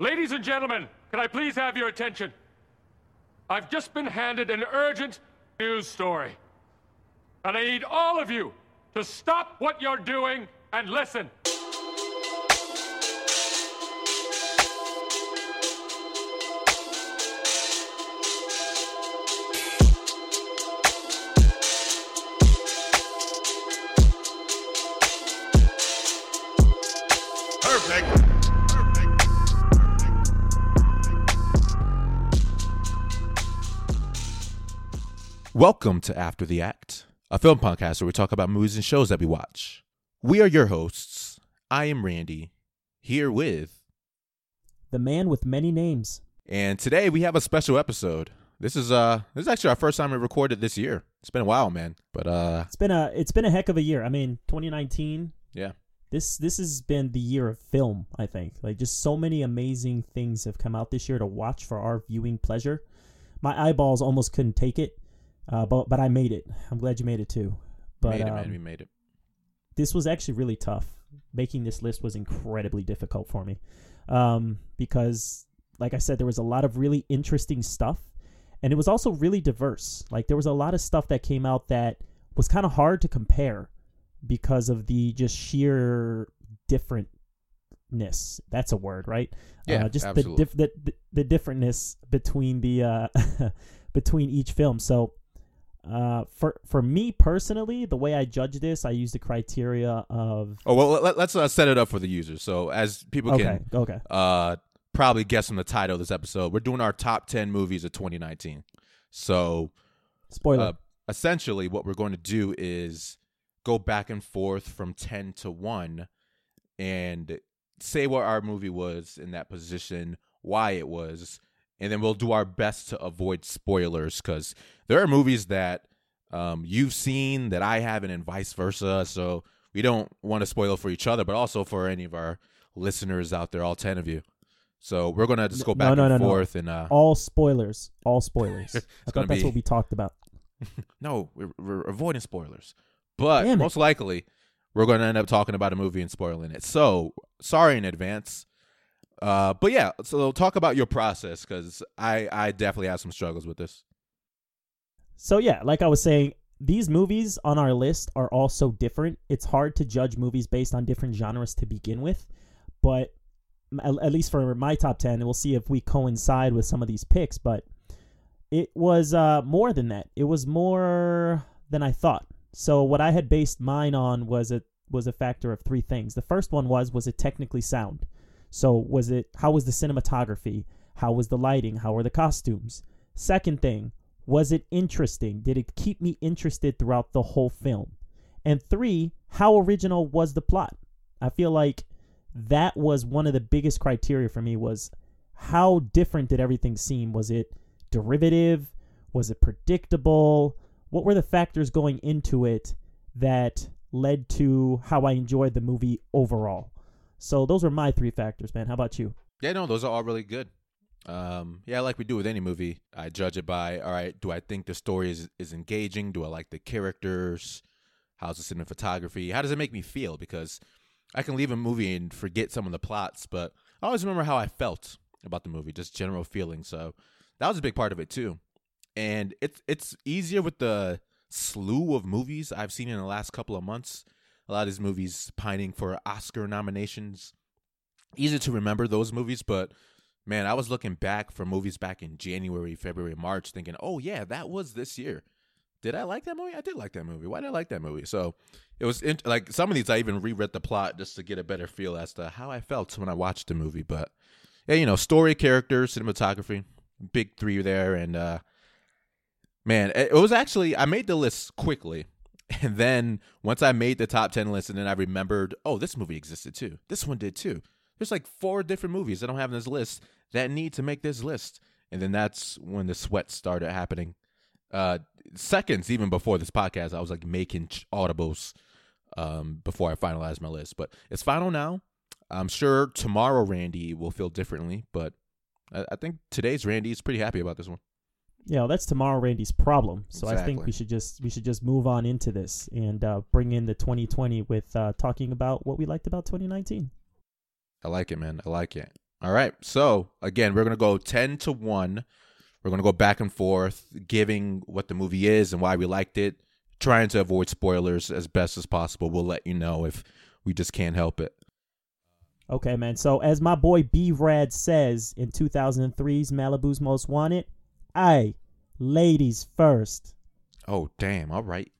Ladies and gentlemen, can I please have your attention? I've just been handed an urgent news story. And I need all of you to stop what you're doing and listen. Welcome to After the Act, a film podcast where we talk about movies and shows that we watch. We are your hosts. I am Randy, here with, The man with many names. and today we have a special episode. This is uh this is actually our first time we recorded this year. It's been a while, man. But uh It's been a it's been a heck of a year. I mean, 2019. yeah. This this has been the year of film. I think like just so many amazing things have come out this year to watch for our viewing pleasure. My eyeballs almost couldn't take it, uh, but but I made it. I'm glad you made it too. But made it, um, man. We made it. this was actually really tough. Making this list was incredibly difficult for me um, because, like I said, there was a lot of really interesting stuff, and it was also really diverse. Like there was a lot of stuff that came out that was kind of hard to compare because of the just sheer differentness. That's a word, right? Yeah, uh, just absolutely. the, diff- the the the differentness between the uh, between each film. So uh, for for me personally, the way I judge this, I use the criteria of Oh well, let, us uh, set it up for the users. So as people okay, can okay, uh probably guess from the title of this episode, we're doing our top 10 movies of 2019. So spoiler. uh, essentially what we're going to do is go back and forth from 10 to 1 and say what our movie was in that position why it was and then we'll do our best to avoid spoilers because there are movies that um, you've seen that i haven't and vice versa so we don't want to spoil for each other but also for any of our listeners out there all 10 of you so we're gonna just go No, back no, and no, no. forth and uh all spoilers, all spoilers. I gonna thought that's be- what we talked about. No, we're, we're avoiding spoilers. But most likely, we're going to end up talking about a movie and spoiling it. So sorry in advance. Uh, but yeah, so talk about your process because I I definitely have some struggles with this. So yeah, like I was saying, these movies on our list are all so different. It's hard to judge movies based on different genres to begin with, but at, at least for my top 10, we'll see if we coincide with some of these picks, but it was uh, more than that. It was more than I thought. So what I had based mine on was a was a factor of three things. The first one was was it technically sound? So was it how was the cinematography? How was the lighting? How were the costumes? Second thing, was it interesting? Did it keep me interested throughout the whole film? And three, how original was the plot? I feel like that was one of the biggest criteria for me was how different did everything seem? Was it derivative? Was it predictable? What were the factors going into it that led to how I enjoyed the movie overall? So those are my three factors, man. How about you? Yeah, no, those are all really good. Um, yeah, like we do with any movie, I judge it by all right. Do I think the story is is engaging? Do I like the characters? How's the cinematography? How does it make me feel? Because I can leave a movie and forget some of the plots, but I always remember how I felt about the movie, just general feeling. So that was a big part of it too. And it's it's easier with the slew of movies I've seen in the last couple of months. A lot of these movies pining for Oscar nominations. Easy to remember those movies, but man, I was looking back for movies back in January, February, March, thinking, "Oh yeah, that was this year." Did I like that movie? I did like that movie. Why did I like that movie? So it was int- like some of these I even reread the plot just to get a better feel as to how I felt when I watched the movie. But yeah, you know, story, character, cinematography, big three there, and uh man, it it was actually I made the list quickly. And then once I made the top 10 list, and then I remembered, oh, this movie existed too. This one did too. There's like four different movies that I don't have in this list that need to make this list. And then that's when the sweat started happening. Uh, seconds even before this podcast, I was like making audibles um, before I finalized my list. But it's final now. I'm sure tomorrow Randy will feel differently, but I, I think today's Randy is pretty happy about this one. Yeah, that's tomorrow Randy's problem. So I think we should just we should just move on into this and uh, bring in the 2020 with uh, talking about what we liked about 2019. I like it, man. I like it. All right. So again, we're gonna go ten to one. We're gonna go back and forth, giving what the movie is and why we liked it, trying to avoid spoilers as best as possible. We'll let you know if we just can't help it. Okay, man. So as my boy B Rad says in 2003's Malibu's Most Wanted, I ladies first. Oh damn! All right,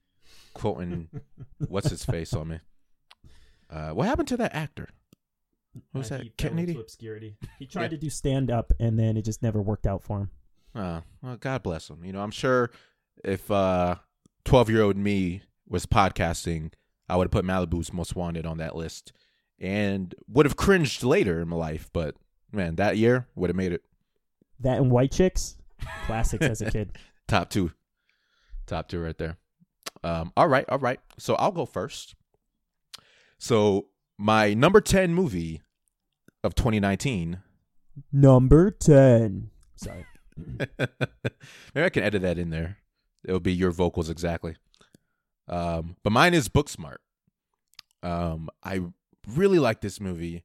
quoting what's his face on me. Uh, what happened to that actor? Who's Uh, that? Kennedy? obscurity. He tried to do stand up and then it just never worked out for him. Uh, well, God bless him. You know, I'm sure if uh, 12 year old me was podcasting, I would have put Malibu's Most Wanted on that list and would have cringed later in my life. But man, that year would have made it That and White Chicks, classics as a kid. top two. Top two right there. Um, all right, all right. So I'll go first. So my number 10 movie of 2019 Number 10. Sorry. Maybe I can edit that in there. It'll be your vocals exactly. Um, but mine is Booksmart. Um, I really like this movie.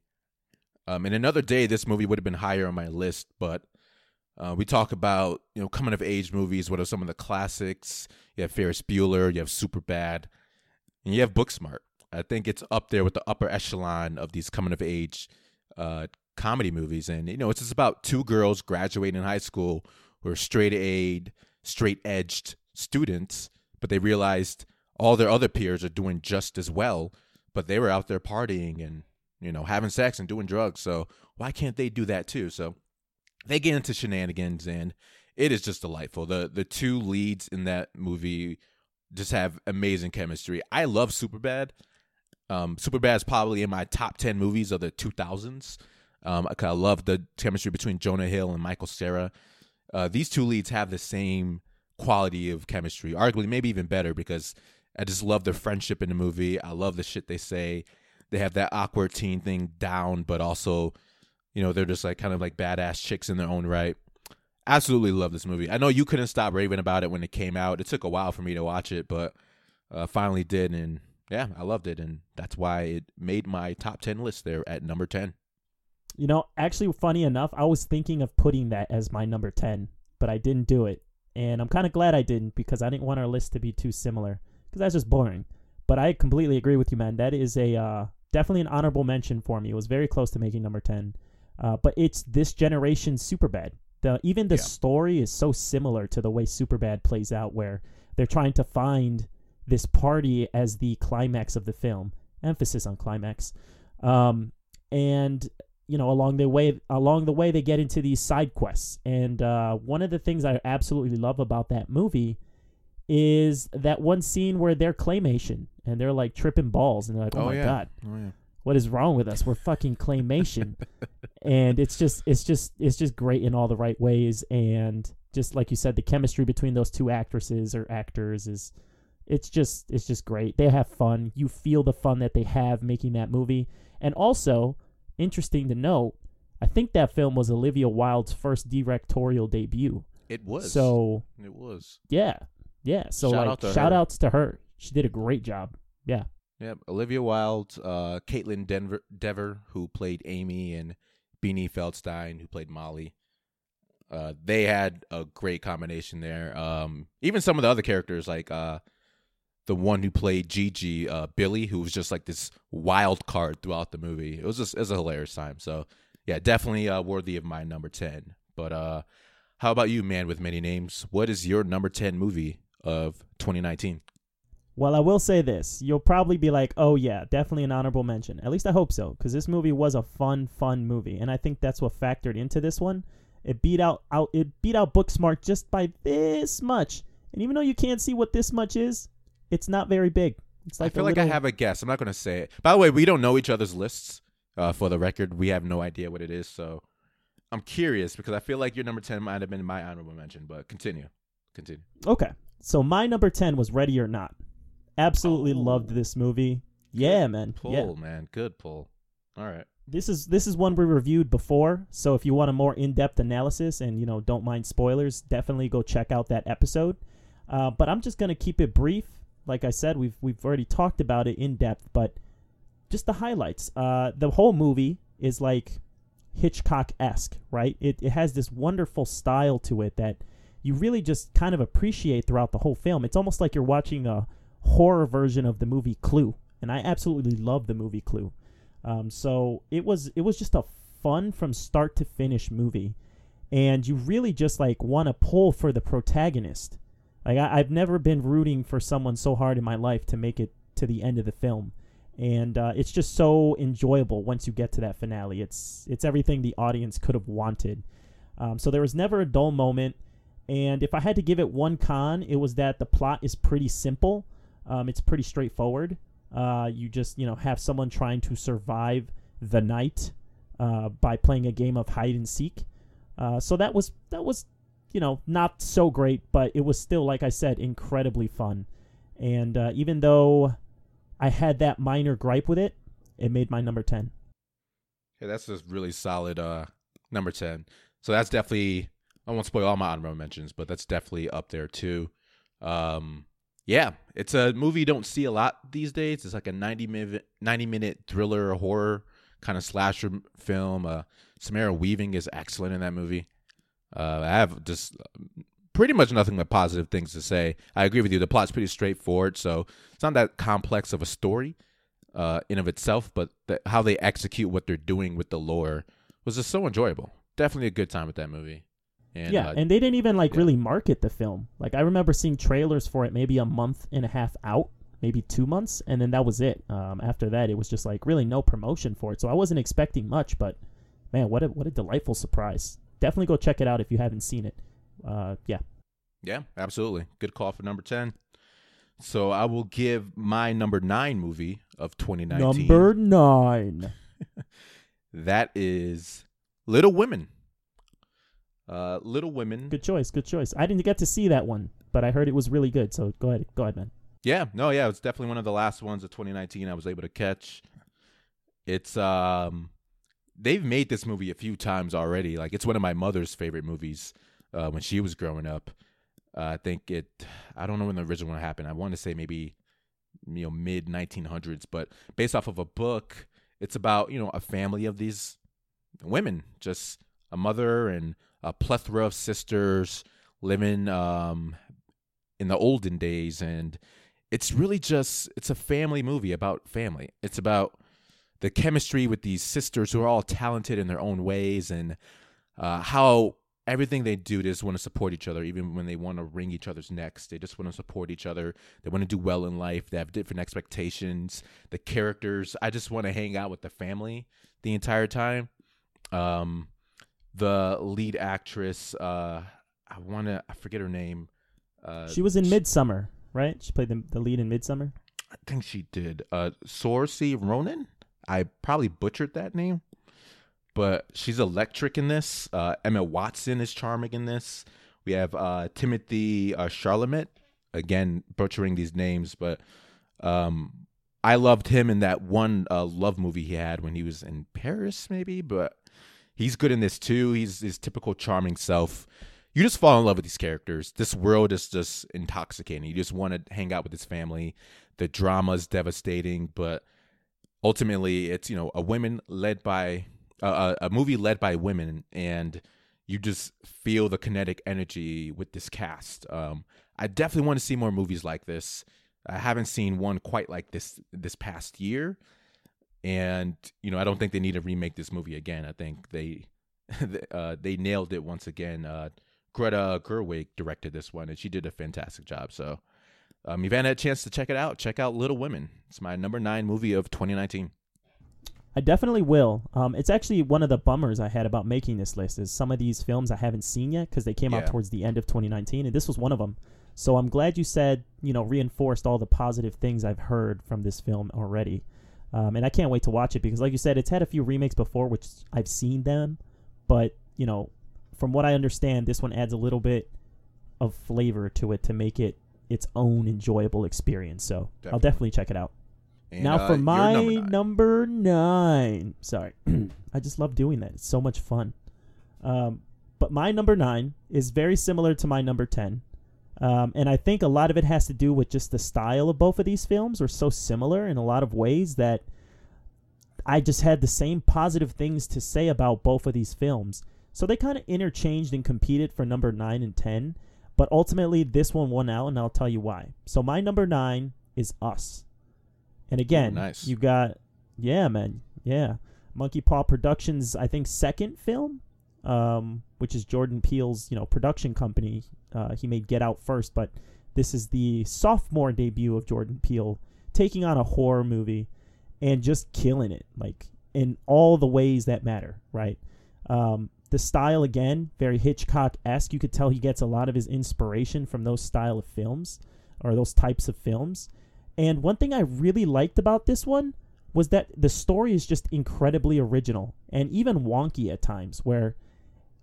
Um, in another day, this movie would have been higher on my list, but uh, we talk about you know coming of age movies. What are some of the classics? You have Ferris Bueller, you have Superbad, and you have Booksmart. I think it's up there with the upper echelon of these coming of age uh, comedy movies. And you know, it's just about two girls graduating high school who are straight A, straight edged students, but they realized all their other peers are doing just as well, but they were out there partying and you know having sex and doing drugs. So why can't they do that too? So they get into shenanigans and it is just delightful. The the two leads in that movie just have amazing chemistry. I love Superbad. Um, Superbad is probably in my top ten movies of the 2000s. Um, I, I love the chemistry between Jonah Hill and Michael Cera. Uh, these two leads have the same quality of chemistry, arguably maybe even better because I just love their friendship in the movie. I love the shit they say. They have that awkward teen thing down, but also, you know, they're just like kind of like badass chicks in their own right. Absolutely love this movie. I know you couldn't stop raving about it when it came out. It took a while for me to watch it, but uh, finally did, and yeah, I loved it, and that's why it made my top ten list there at number ten. You know, actually, funny enough, I was thinking of putting that as my number 10, but I didn't do it. And I'm kind of glad I didn't because I didn't want our list to be too similar because that's just boring. But I completely agree with you, man. That is a uh, definitely an honorable mention for me. It was very close to making number 10. Uh, but it's this generation's Superbad. The even the Yeah. story is so similar to the way Superbad plays out, where they're trying to find this party as the climax of the film. Emphasis on climax. Um, and you know along the way along the way they get into these side quests and uh, one of the things i absolutely love about that movie is that one scene where they're claymation and they're like tripping balls and they're like oh, my yeah. god Oh yeah. What is wrong with us? We're fucking claymation. And it's just it's just it's just great in all the right ways. And just like you said the chemistry between those two actresses or actors is it's just it's just great. They have fun. You feel the fun that they have making that movie. And also interesting to note i think that film was olivia wilde's first directorial debut. It was. so it was. yeah yeah. So Shout like out shout her. outs to her. She did a great job. Yeah Yep. Olivia Wilde, uh, Kaitlyn Denver, Dever, who played Amy, and Beanie Feldstein, who played Molly. Uh, they had a great combination there. Um, even some of the other characters, like uh, the one who played Gigi, uh, Billie, who was just like this wild card throughout the movie. It was just it was a hilarious time. So yeah, definitely uh, worthy of my number ten. But uh, how about you, man with many names? What is your number ten movie of 2019? Well, I will say this. You'll probably be like, oh, yeah, definitely an honorable mention. At least I hope so, because this movie was a fun, fun movie. And I think that's what factored into this one. It beat out, out it beat out Booksmart just by this much. And even though you can't see what this much is, it's not very big. It's like I feel a like I have a guess. I'm not going to say it. By the way, we don't know each other's lists. Uh, for the record, we have no idea what it is. So I'm curious because I feel like your number 10 might have been my honorable mention, but continue. Continue. Okay. So my number 10 was Ready or Not. Absolutely Oh. loved this movie. Yeah, man. Pull, Yeah. man. Good pull. All right. this is this is one we reviewed before so if you want a more in-depth analysis and you know don't mind spoilers definitely go check out that episode uh, but i'm just going to keep it brief like i said we've we've already talked about it in depth but just the highlights uh, the whole movie is like Hitchcock esque, right? It it has this wonderful style to it that you really just kind of appreciate throughout the whole film. It's almost like you're watching a horror version of the movie Clue, and I absolutely love the movie Clue. Um, so it was it was just a fun from start to finish movie, and you really just like want to pull for the protagonist. Like I, I've never been rooting for someone so hard in my life to make it to the end of the film, and uh, it's just so enjoyable once you get to that finale. It's it's everything the audience could have wanted. Um, so there was never a dull moment. And if I had to give it one con, it was that the plot is pretty simple. Um, it's pretty straightforward. Uh, you just you know have someone trying to survive the night uh, by playing a game of hide and seek. Uh, so that was that was you know not so great, but it was still like I said incredibly fun. And uh, even though I had that minor gripe with it, it made my number ten. Yeah, that's a really solid uh, number ten. So that's definitely I won't spoil all my honorable mentions, but that's definitely up there too. Um, yeah, it's a movie you don't see a lot these days. It's like a 90 minute 90 minute thriller horror kind of slasher film. Uh, Samara Weaving is excellent in that movie. Uh, I have just pretty much nothing but positive things to say. I agree with you. The plot's pretty straightforward, so it's not that complex of a story uh, in of itself, but the, how they execute what they're doing with the lore was just so enjoyable. Definitely a good time with that movie. And, yeah, uh, and they didn't even like yeah. really market the film. Like I remember seeing trailers for it maybe a month and a half out, maybe two months, and then that was it. Um, after that, it was just like really no promotion for it. So I wasn't expecting much, but man, what a what a delightful surprise! Definitely go check it out if you haven't seen it. Uh, yeah, Yeah, absolutely. Good call for number 10. So I will give my number 9 movie of 2019. number nine. That is Little Women. Uh Little Women. Good choice. Good choice. I didn't get to see that one, but I heard it was really good. So go ahead. Go ahead, man. Yeah, no, yeah, it's definitely one of the last ones of 2019 I was able to catch. It's um they've made this movie a few times already. Like it's one of my mother's favorite movies uh when she was growing up. Uh, I think it I don't know when the original one happened. I want to say maybe you know mid 1900s, but based off of a book, it's about, you know, a family of these women, just a mother and a plethora of sisters living um in the olden days. And it's really just it's a family movie about family. It's about the chemistry with these sisters who are all talented in their own ways and uh, how everything they do they just want to support each other. Even when they want to wring each other's necks they just want to support each other. They want to do well in life. They have different expectations. The characters i just want to hang out with the family the entire time. Um the lead actress uh i want to i forget her name uh She was in Midsummer, right? She played the, the lead in Midsummer. I think she did. Uh Saoirse Ronan. I probably butchered that name, but she's electric in this. Uh, Emma Watson is charming in this. We have uh, Timothy uh, Charlemagne. Again, butchering these names, but um, I loved him in that one uh, love movie he had when he was in Paris, maybe. But he's good in this too. He's his typical charming self. You just fall in love with these characters. This world is just intoxicating. You just want to hang out with his family. The drama is devastating, but ultimately, it's you know a women led by uh, a movie led by women, and you just feel the kinetic energy with this cast. Um, I definitely want to see more movies like this. I haven't seen one quite like this this past year, and you know I don't think they need to remake this movie again. I think they uh, they nailed it once again. Uh, Greta Gerwig directed this one, and she did a fantastic job. So, um, if you had a chance to check it out, check out Little Women. It's my number nine movie of 2019. I definitely will. Um, it's actually one of the bummers I had about making this list is some of these films I haven't seen yet because they came out towards the end of 2019, and this was one of them. So I'm glad you said, you know, reinforced all the positive things I've heard from this film already. Um, and I can't wait to watch it because, like you said, it's had a few remakes before, which I've seen them, but you know, from what I understand, this one adds a little bit of flavor to it to make it its own enjoyable experience. So I'll Definitely. definitely check it out. And, now uh, for my number number nine. nine. Sorry, I just love doing that. It's so much fun. Um, but my number nine is very similar to my number ten, um, and I think a lot of it has to do with just the style of both of these films are so similar in a lot of ways that I just had the same positive things to say about both of these films. So they kind of interchanged and competed for number 9 and 10, but ultimately this one won out and I'll tell you why. So my number 9 is Us. And again, Ooh, nice. you got yeah, man. Yeah. Monkeypaw Productions I think second film um, which is Jordan Peele's, you know, production company. Uh, he made Get Out first, but this is the sophomore debut of Jordan Peele taking on a horror movie and just killing it, like in all the ways that matter, right? Um, the style again, very Hitchcock esque. You could tell he gets a lot of his inspiration from those style of films or those types of films. And one thing I really liked about this one was that the story is just incredibly original and even wonky at times, where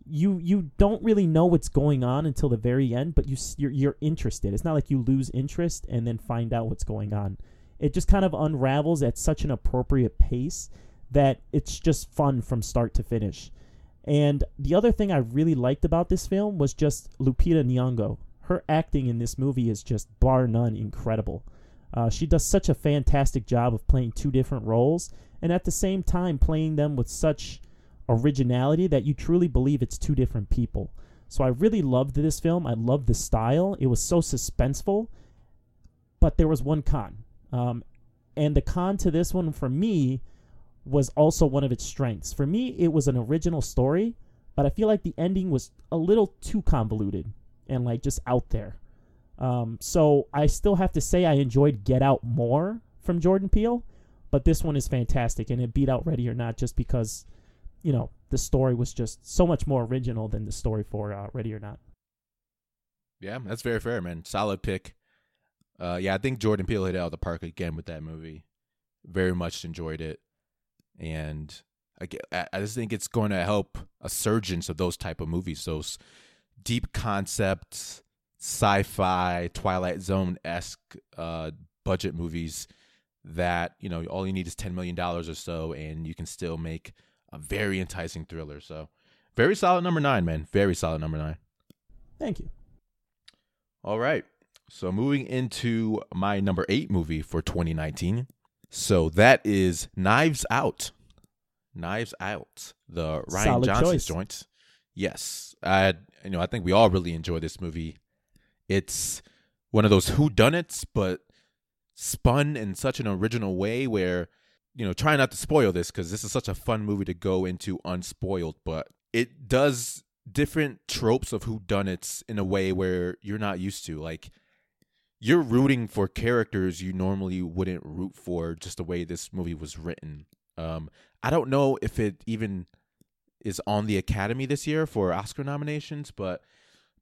you you don't really know what's going on until the very end, but you you're, you're interested. It's not like you lose interest and then find out what's going on. It just kind of unravels at such an appropriate pace that it's just fun from start to finish. And the other thing I really liked about this film was just Lupita Nyong'o. Her acting in this movie is just bar none incredible. Uh, she does such a fantastic job of playing two different roles, and at the same time playing them with such originality that you truly believe it's two different people. So I really loved this film. I loved the style. It was so suspenseful, but there was one con, um, and the con to this one for me was also one of its strengths. For me, it was an original story, but I feel like the ending was a little too convoluted and like just out there. Um, so I still have to say I enjoyed Get Out more from Jordan Peele, but this one is fantastic and it beat out Ready or Not just because, you know, the story was just so much more original than the story for uh, Ready or Not. Yeah, that's very fair, man. Solid pick. Uh, yeah, I think Jordan Peele hit it out of the park again with that movie. Very much enjoyed it, and I, I I just think it's going to help a surgence of those type of movies, those deep concepts, sci-fi, Twilight Zone esque uh, budget movies that you know all you need is ten million dollars or so, and you can still make a very enticing thriller. So, very solid number nine, man. Very solid number nine. Thank you. All right. So moving into my number eight movie for 2019. So that is Knives Out. Knives Out, the Rian Solid Johnson choice. joint. Yes, I you know I think we all really enjoy this movie. It's one of those whodunits, but spun in such an original way where you know try not to spoil this because this is such a fun movie to go into unspoiled, but it does different tropes of whodunits in a way where you're not used to. Like you're rooting for characters you normally wouldn't root for just the way this movie was written. Um, I don't know if it even is on the Academy this year for Oscar nominations, but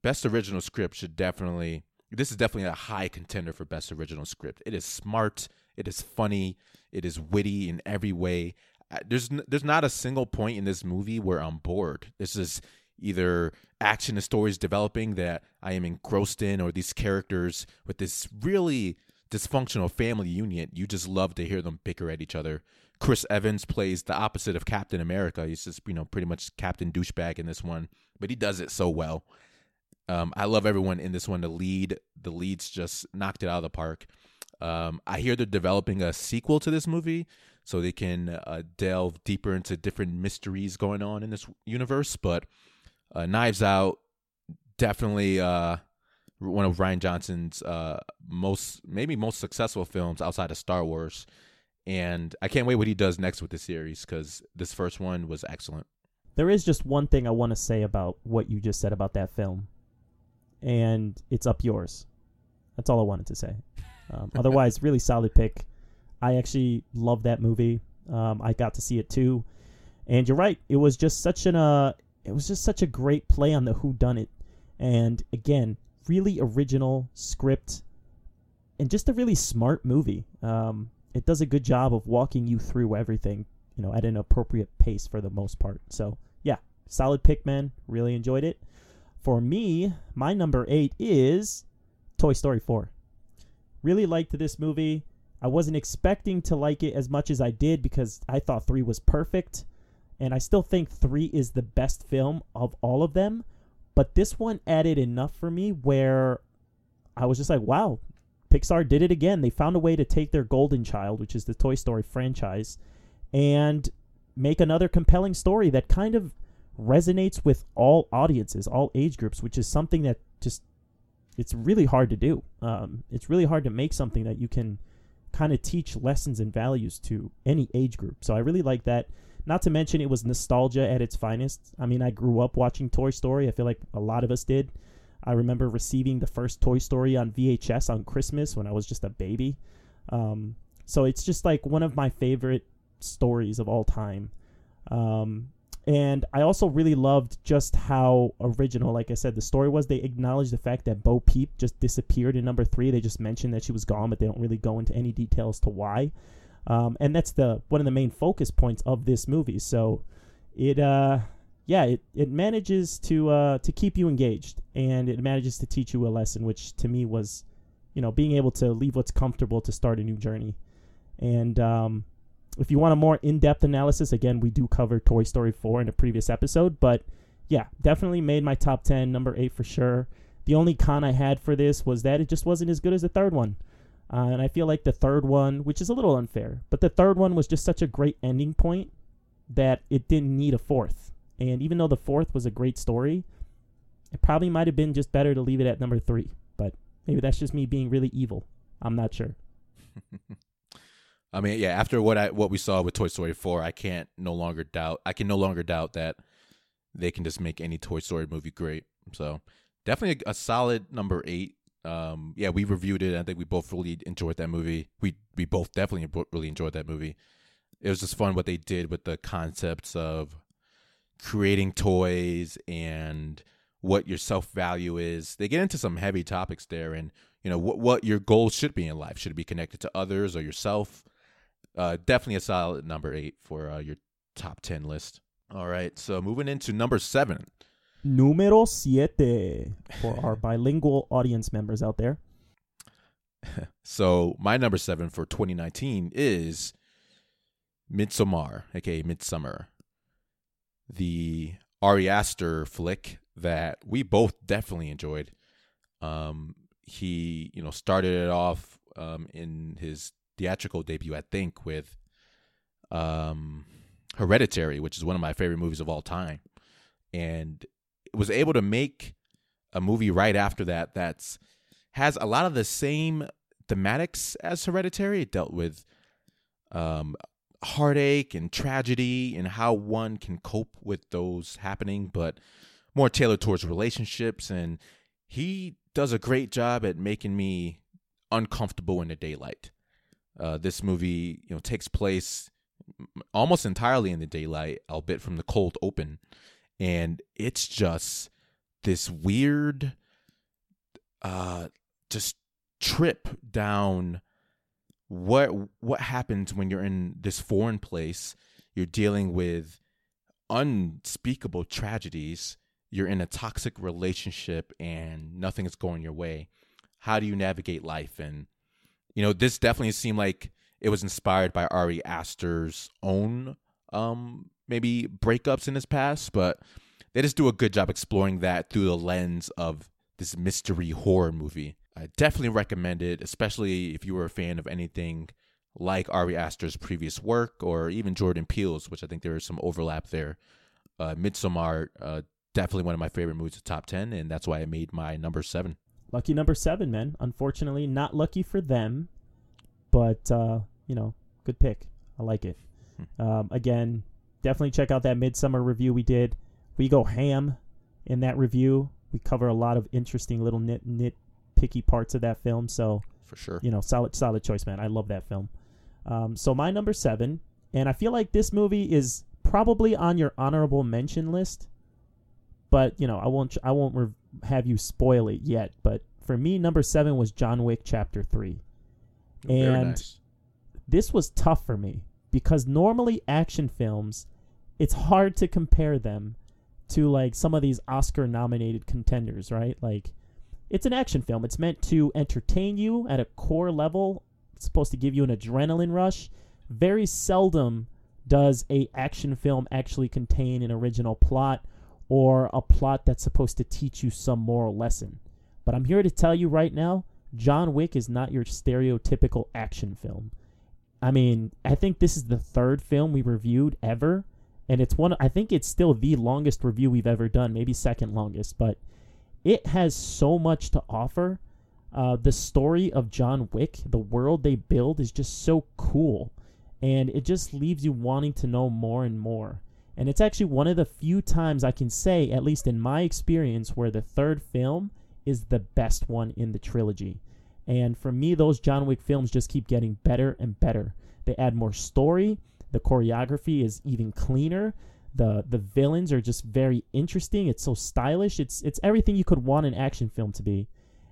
Best Original Script should definitely. This is definitely a high contender for Best Original Script. It is smart. It is funny. It is witty in every way. Uh, There's there's not a single point in this movie where I'm bored. This is either action and stories developing that I am engrossed in, or these characters with this really dysfunctional family union. You just love to hear them bicker at each other. Chris Evans plays the opposite of Captain America. He's just you know pretty much Captain douchebag in this one, but he does it so well. Um, I love everyone in this one. The lead, the leads just knocked it out of the park. Um, I hear they're developing a sequel to this movie, so they can uh, delve deeper into different mysteries going on in this universe. But uh, Knives Out, definitely uh, one of Rian Johnson's uh, most, maybe most successful films outside of Star Wars. And I can't wait what he does next with the series because this first one was excellent. There is just one thing I want to say about what you just said about that film, and it's up yours. That's all I wanted to say. Um, otherwise, really solid pick. I actually love that movie. Um, I got to see it too, and you're right. It was just such an uh, it was just such a great play on the Who Done It, and again, really original script, and just a really smart movie. Um, it does a good job of walking you through everything, you know, at an appropriate pace for the most part. So yeah, solid pick, man. Really enjoyed it. For me, my number eight is Toy Story 4. Really liked this movie. I wasn't expecting to like it as much as I did because I thought 3 was perfect. And I still think 3 is the best film of all of them. But this one added enough for me where I was just like, wow, Pixar did it again. They found a way to take their golden child, which is the Toy Story franchise, and make another compelling story that kind of resonates with all audiences, all age groups, which is something that just it's really hard to do. Um, it's really hard to make something that you can kind of teach lessons and values to any age group. So I really like that. Not to mention it was nostalgia at its finest. I mean, I grew up watching Toy Story. I feel like a lot of us did. I remember receiving the first Toy Story on VHS on Christmas when I was just a baby. Um, so it's just like one of my favorite stories of all time. Um, and I also really loved just how original, like I said, the story was. They acknowledged the fact that Bo Peep just disappeared in number three. They just mentioned that she was gone, but they don't really go into any details to why. Um, and that's the one of the main focus points of this movie. So it, uh, yeah, it, it manages to uh, to keep you engaged, and it manages to teach you a lesson, which to me was, you know, being able to leave what's comfortable to start a new journey. And um, if you want a more in-depth analysis, again, we do cover Toy Story 4 in a previous episode, but yeah, definitely made my top 10, number 8 for sure. The only con I had for this was that it just wasn't as good as the third one. Uh, and I feel like the third one, which is a little unfair, but the third one was just such a great ending point that it didn't need a fourth. And even though the fourth was a great story, it probably might have been just better to leave it at number three. But maybe that's just me being really evil. I'm not sure. I mean, yeah. After what I what we saw with Toy Story four, I can't no longer doubt. I can no longer doubt that they can just make any Toy Story movie great. So definitely a, a solid number eight. Um, yeah, we reviewed it. I think we both really enjoyed that movie. We we both definitely really enjoyed that movie. It was just fun what they did with the concepts of creating toys and what your self value is. They get into some heavy topics there, and you know what what your goals should be in life. Should it be connected to others or yourself? Uh, definitely a solid number eight for uh, your top 10 list. All right, so moving into number seven. Numero siete for our bilingual audience members out there. so my number seven for 2019 is Midsommar, aka Midsummer, the Ari Aster flick that we both definitely enjoyed. Um, he, you know, started it off um, in his theatrical debut, I think, with um, Hereditary, which is one of my favorite movies of all time, and was able to make a movie right after that that's has a lot of the same thematics as Hereditary. It dealt with um, heartache and tragedy and how one can cope with those happening, but more tailored towards relationships. And he does a great job at making me uncomfortable in the daylight. Uh, this movie, you know, takes place almost entirely in the daylight, albeit from the cold open, and it's just this weird, uh, just trip down what what happens when you're in this foreign place. You're dealing with unspeakable tragedies. You're in a toxic relationship and nothing is going your way. How do you navigate life and you know, this definitely seemed like it was inspired by Ari Aster's own um maybe breakups in his past, but they just do a good job exploring that through the lens of this mystery horror movie. I definitely recommend it, especially if you were a fan of anything like Ari Aster's previous work or even Jordan Peele's, which I think there is some overlap there. Uh, Midsommar, uh, definitely one of my favorite movies of top 10, and that's why I made my number seven. Lucky number seven, man. Unfortunately, not lucky for them, but uh, you know, good pick. I like it. Hmm. Um, again, definitely check out that midsummer review we did. We go ham in that review. We cover a lot of interesting little nit nit picky parts of that film. So for sure, you know, solid solid choice, man. I love that film. Um, so my number seven, and I feel like this movie is probably on your honorable mention list, but you know, I won't I won't re- have you spoil it yet, but for me, number seven was John Wick Chapter Three, Very and nice. this was tough for me because normally action films, it's hard to compare them to like some of these Oscar-nominated contenders, right? Like, it's an action film. It's meant to entertain you at a core level. It's supposed to give you an adrenaline rush. Very seldom does a action film actually contain an original plot or a plot that's supposed to teach you some moral lesson. But I'm here to tell you right now, John Wick is not your stereotypical action film. I mean, I think this is the third film we reviewed ever, and it's one. I think it's still the longest review we've ever done, maybe second longest, but it has so much to offer. Uh, the story of John Wick, the world they build, is just so cool, and it just leaves you wanting to know more and more. And it's actually one of the few times I can say, at least in my experience, where the third film is the best one in the trilogy. And for me, those John Wick films just keep getting better and better. They add more story. The choreography is even cleaner. The the villains are just very interesting. It's so stylish. It's it's everything you could want an action film to be.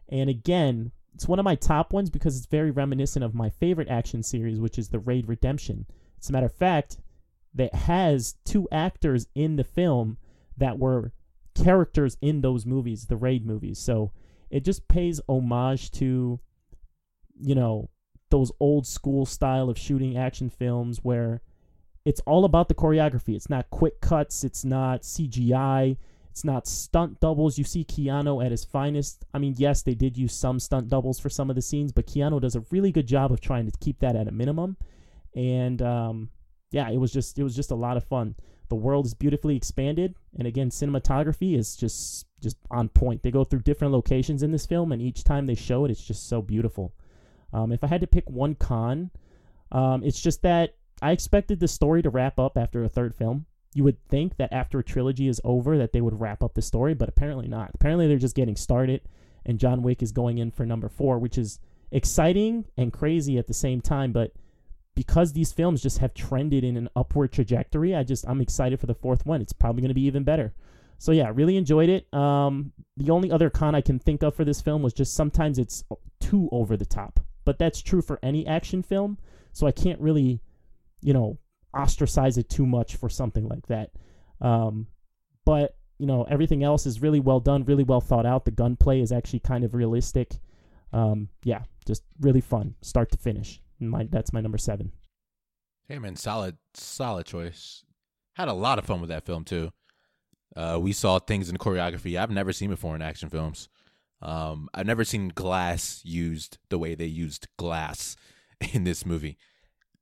And again, it's one of my top ones because it's very reminiscent of my favorite action series, which is The Raid Redemption. As a matter of fact, that has two actors in the film that were characters in those movies, the Raid movies. So it just pays homage to, you know, those old school style of shooting action films where it's all about the choreography. It's not quick cuts, it's not CGI, it's not stunt doubles. You see Keanu at his finest. I mean, yes, they did use some stunt doubles for some of the scenes, but Keanu does a really good job of trying to keep that at a minimum. And um, yeah, it was just it was just a lot of fun. The world is beautifully expanded, and again, cinematography is just just on point. They go through different locations in this film, and each time they show it, it's just so beautiful. Um, if I had to pick one con, um, it's just that I expected the story to wrap up after a third film. You would think that after a trilogy is over that they would wrap up the story, but apparently not. Apparently they're just getting started, and John Wick is going in for number four, which is exciting and crazy at the same time, but because these films just have trended in an upward trajectory, I just I'm excited for the fourth one. It's probably going to be even better. So yeah, really enjoyed it. Um, the only other con I can think of for this film was just sometimes it's too over the top, but that's true for any action film. So I can't really, you know, ostracize it too much for something like that. Um, but you know, everything else is really well done, really well thought out. The gunplay is actually kind of realistic. Um, yeah, just really fun, start to finish. My that's my number seven. Hey man, solid, solid choice. Had a lot of fun with that film too. Uh, we saw things in choreography I've never seen before in action films. Um, I've never seen glass used the way they used glass in this movie.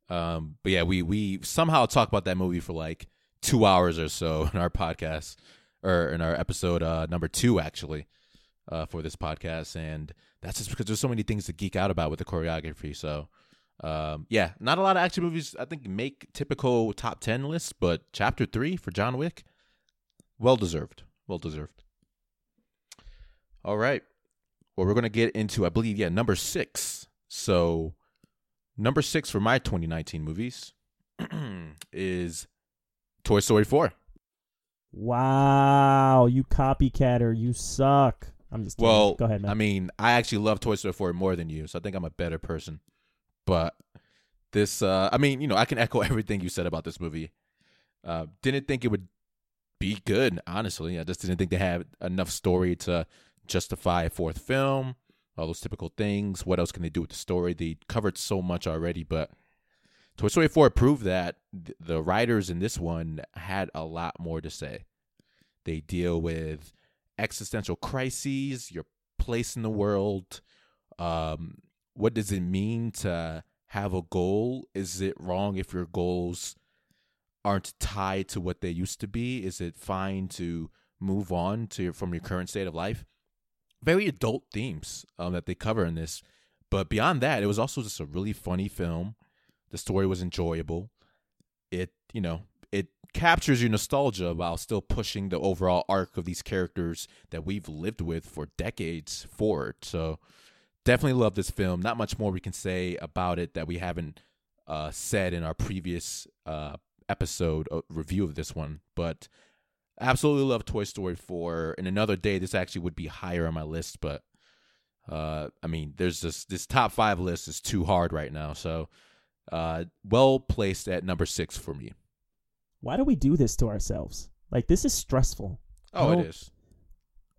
Um, but yeah, we we somehow talk about that movie for like two hours or so in our podcast or in our episode uh, number two actually uh, for this podcast, and that's just because there's so many things to geek out about with the choreography. So um, yeah, not a lot of action movies I think make typical top ten lists, but Chapter Three for John Wick, well deserved, well deserved. All right, well we're gonna get into I believe yeah number six. So number six for my 2019 movies is Toy Story 4. Wow, you copycatter, you suck. I'm just kidding. Well, go ahead, man. I mean, I actually love Toy Story 4 more than you, so I think I'm a better person. But this, uh, I mean, you know, I can echo everything you said about this movie. Uh, didn't think it would be good, honestly. I just didn't think they had enough story to justify a fourth film. All those typical things. What else can they do with the story? They covered so much already, but Toy Story 4 proved that th- the writers in this one had a lot more to say. They deal with existential crises, your place in the world, um, what does it mean to have a goal? Is it wrong if your goals aren't tied to what they used to be? Is it fine to move on to your, from your current state of life? Very adult themes um, that they cover in this. But beyond that, it was also just a really funny film. The story was enjoyable. It, you know, it captures your nostalgia while still pushing the overall arc of these characters that we've lived with for decades forward. So, definitely love this film. Not much more we can say about it that we haven't uh, said in our previous uh, episode review of this one, but absolutely love Toy Story 4. In another day, this actually would be higher on my list, but uh, I mean, there's this this top five list is too hard right now, so uh, well placed at number six for me. Why do we do this to ourselves? Like this is stressful. Oh, it is.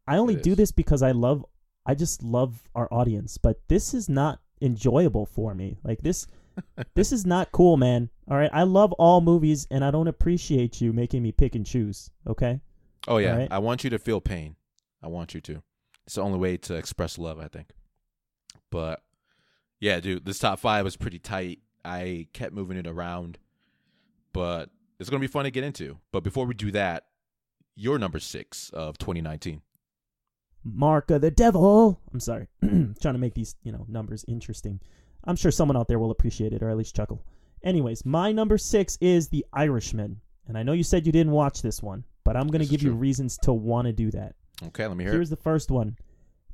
I only do this because I love I just love our audience, but this is not enjoyable for me. Like this this is not cool, man. All right, I love all movies and I don't appreciate you making me pick and choose, okay? Oh yeah. Right? I want you to feel pain. I want you to. It's the only way to express love, I think. But yeah, dude, this top 5 was pretty tight. I kept moving it around, but it's gonna be fun to get into. But before we do that, your number six of 2019. Mark of the Devil. I'm sorry, trying to make these you know numbers interesting. I'm sure someone out there will appreciate it or at least chuckle. Anyways, my number six is The Irishman, and I know you said you didn't watch this one, but I'm gonna This give you reasons to want to do that. Okay, let me hear. Here's the first one.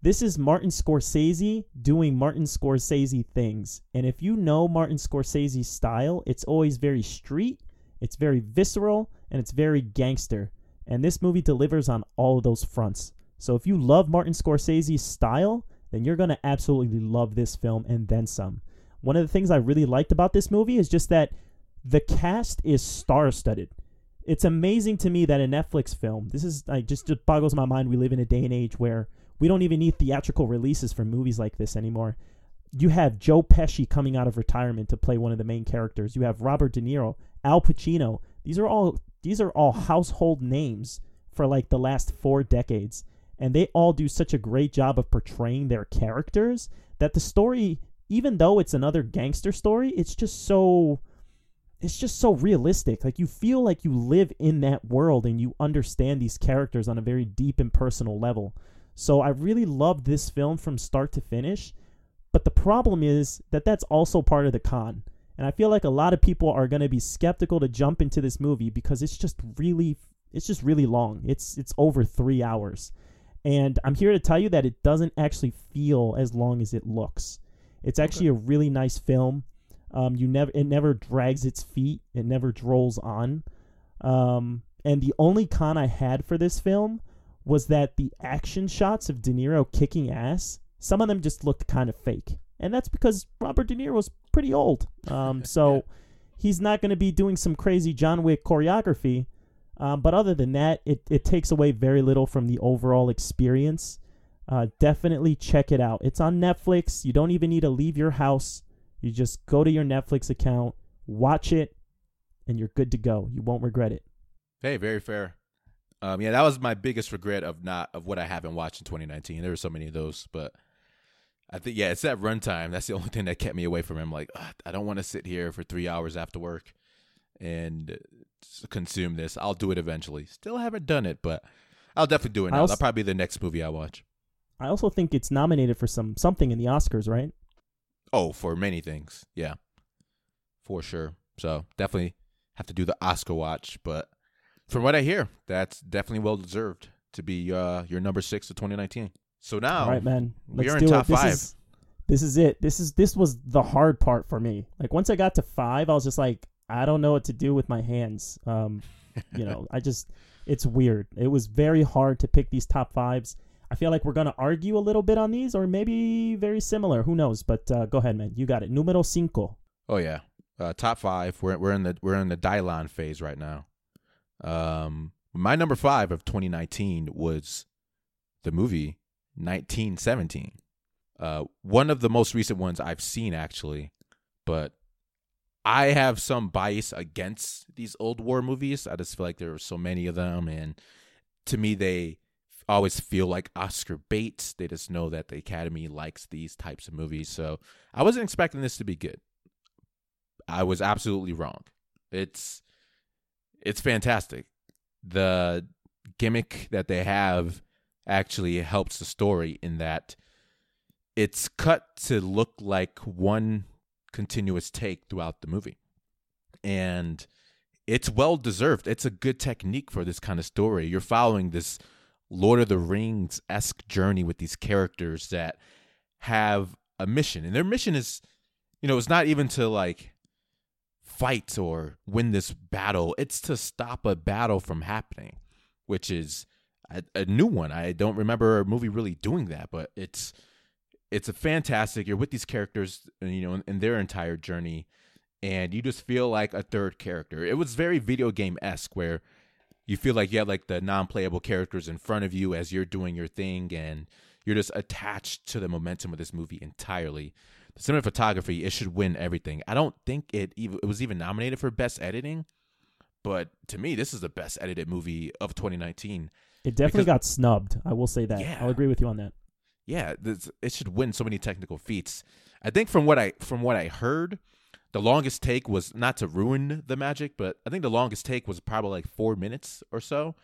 This is Martin Scorsese doing Martin Scorsese things. And if you know Martin Scorsese's style, it's always very street, it's very visceral, and it's very gangster. And this movie delivers on all of those fronts. So if you love Martin Scorsese's style, then you're going to absolutely love this film and then some. One of the things I really liked about this movie is just that the cast is star-studded it's amazing to me that a Netflix film, this is like just boggles my mind. We live in a day and age where we don't even need theatrical releases for movies like this anymore. You have Joe Pesci coming out of retirement to play one of the main characters. You have Robert De Niro, Al Pacino. These are all these are all household names for like the last 4 decades and they all do such a great job of portraying their characters that the story even though it's another gangster story, it's just so it's just so realistic. Like you feel like you live in that world and you understand these characters on a very deep and personal level. So I really loved this film from start to finish. But the problem is that that's also part of the con. And I feel like a lot of people are going to be skeptical to jump into this movie because it's just really it's just really long. It's it's over 3 hours. And I'm here to tell you that it doesn't actually feel as long as it looks. It's actually a really nice film. Um, you never it never drags its feet. It never drolls on. Um, and the only con I had for this film was that the action shots of De Niro kicking ass, some of them just looked kind of fake, and that's because Robert De Niro was pretty old. Um, so he's not going to be doing some crazy John Wick choreography. Um, but other than that, it, it takes away very little from the overall experience. Uh, definitely check it out. It's on Netflix. You don't even need to leave your house. You just go to your Netflix account, watch it, and you're good to go. You won't regret it. Hey, very fair. Um, yeah, that was my biggest regret of not of what I haven't watched in 2019. There were so many of those, but I think yeah, it's that runtime. That's the only thing that kept me away from him. Like, "Ugh, I don't want to sit here for three hours after work and consume this. I'll do it eventually. Still haven't done it, but I'll definitely do it now. also- That'll probably be the next movie I watch. I also think it's nominated for some something in the Oscars, right? Oh, for many things, yeah, for sure. So definitely have to do the Oscar watch. But from what I hear, that's definitely well deserved to be uh, your number six of 2019. So now, All right, man. we Let's are do in top it. This five. is this is it. This is this was the hard part for me. Like once I got to five, I was just like, I don't know what to do with my hands. Um, you know, I just it's weird. It was very hard to pick these top fives. I feel like we're gonna argue a little bit on these, or maybe very similar. Who knows? But uh, go ahead, man. You got it. Numero cinco. Oh yeah, uh, top five. We're we're in the we're in the Dylon phase right now. Um, my number five of 2019 was the movie 1917. Uh, one of the most recent ones I've seen actually, but I have some bias against these old war movies. I just feel like there are so many of them, and to me, they always feel like Oscar baits. They just know that the Academy likes these types of movies. So I wasn't expecting this to be good. I was absolutely wrong. It's it's fantastic. The gimmick that they have actually helps the story in that it's cut to look like one continuous take throughout the movie. And it's well deserved. It's a good technique for this kind of story. You're following this Lord of the Rings esque journey with these characters that have a mission. And their mission is, you know, it's not even to like fight or win this battle, it's to stop a battle from happening, which is a, a new one. I don't remember a movie really doing that, but it's it's a fantastic. You're with these characters, uh, you know, in, in their entire journey, and you just feel like a third character. It was very video game esque, where you feel like you have like the non-playable characters in front of you as you're doing your thing, and you're just attached to the momentum of this movie entirely. The cinematography, it should win everything. I don't think it even it was even nominated for best editing, but to me, this is the best edited movie of 2019. It definitely Because- got snubbed. I will say that. Yeah. I'll agree with you on that. Yeah, this, it should win so many technical feats. I think from what I from what I heard, the longest take was not to ruin the magic, but I think the longest take was probably like four minutes or so.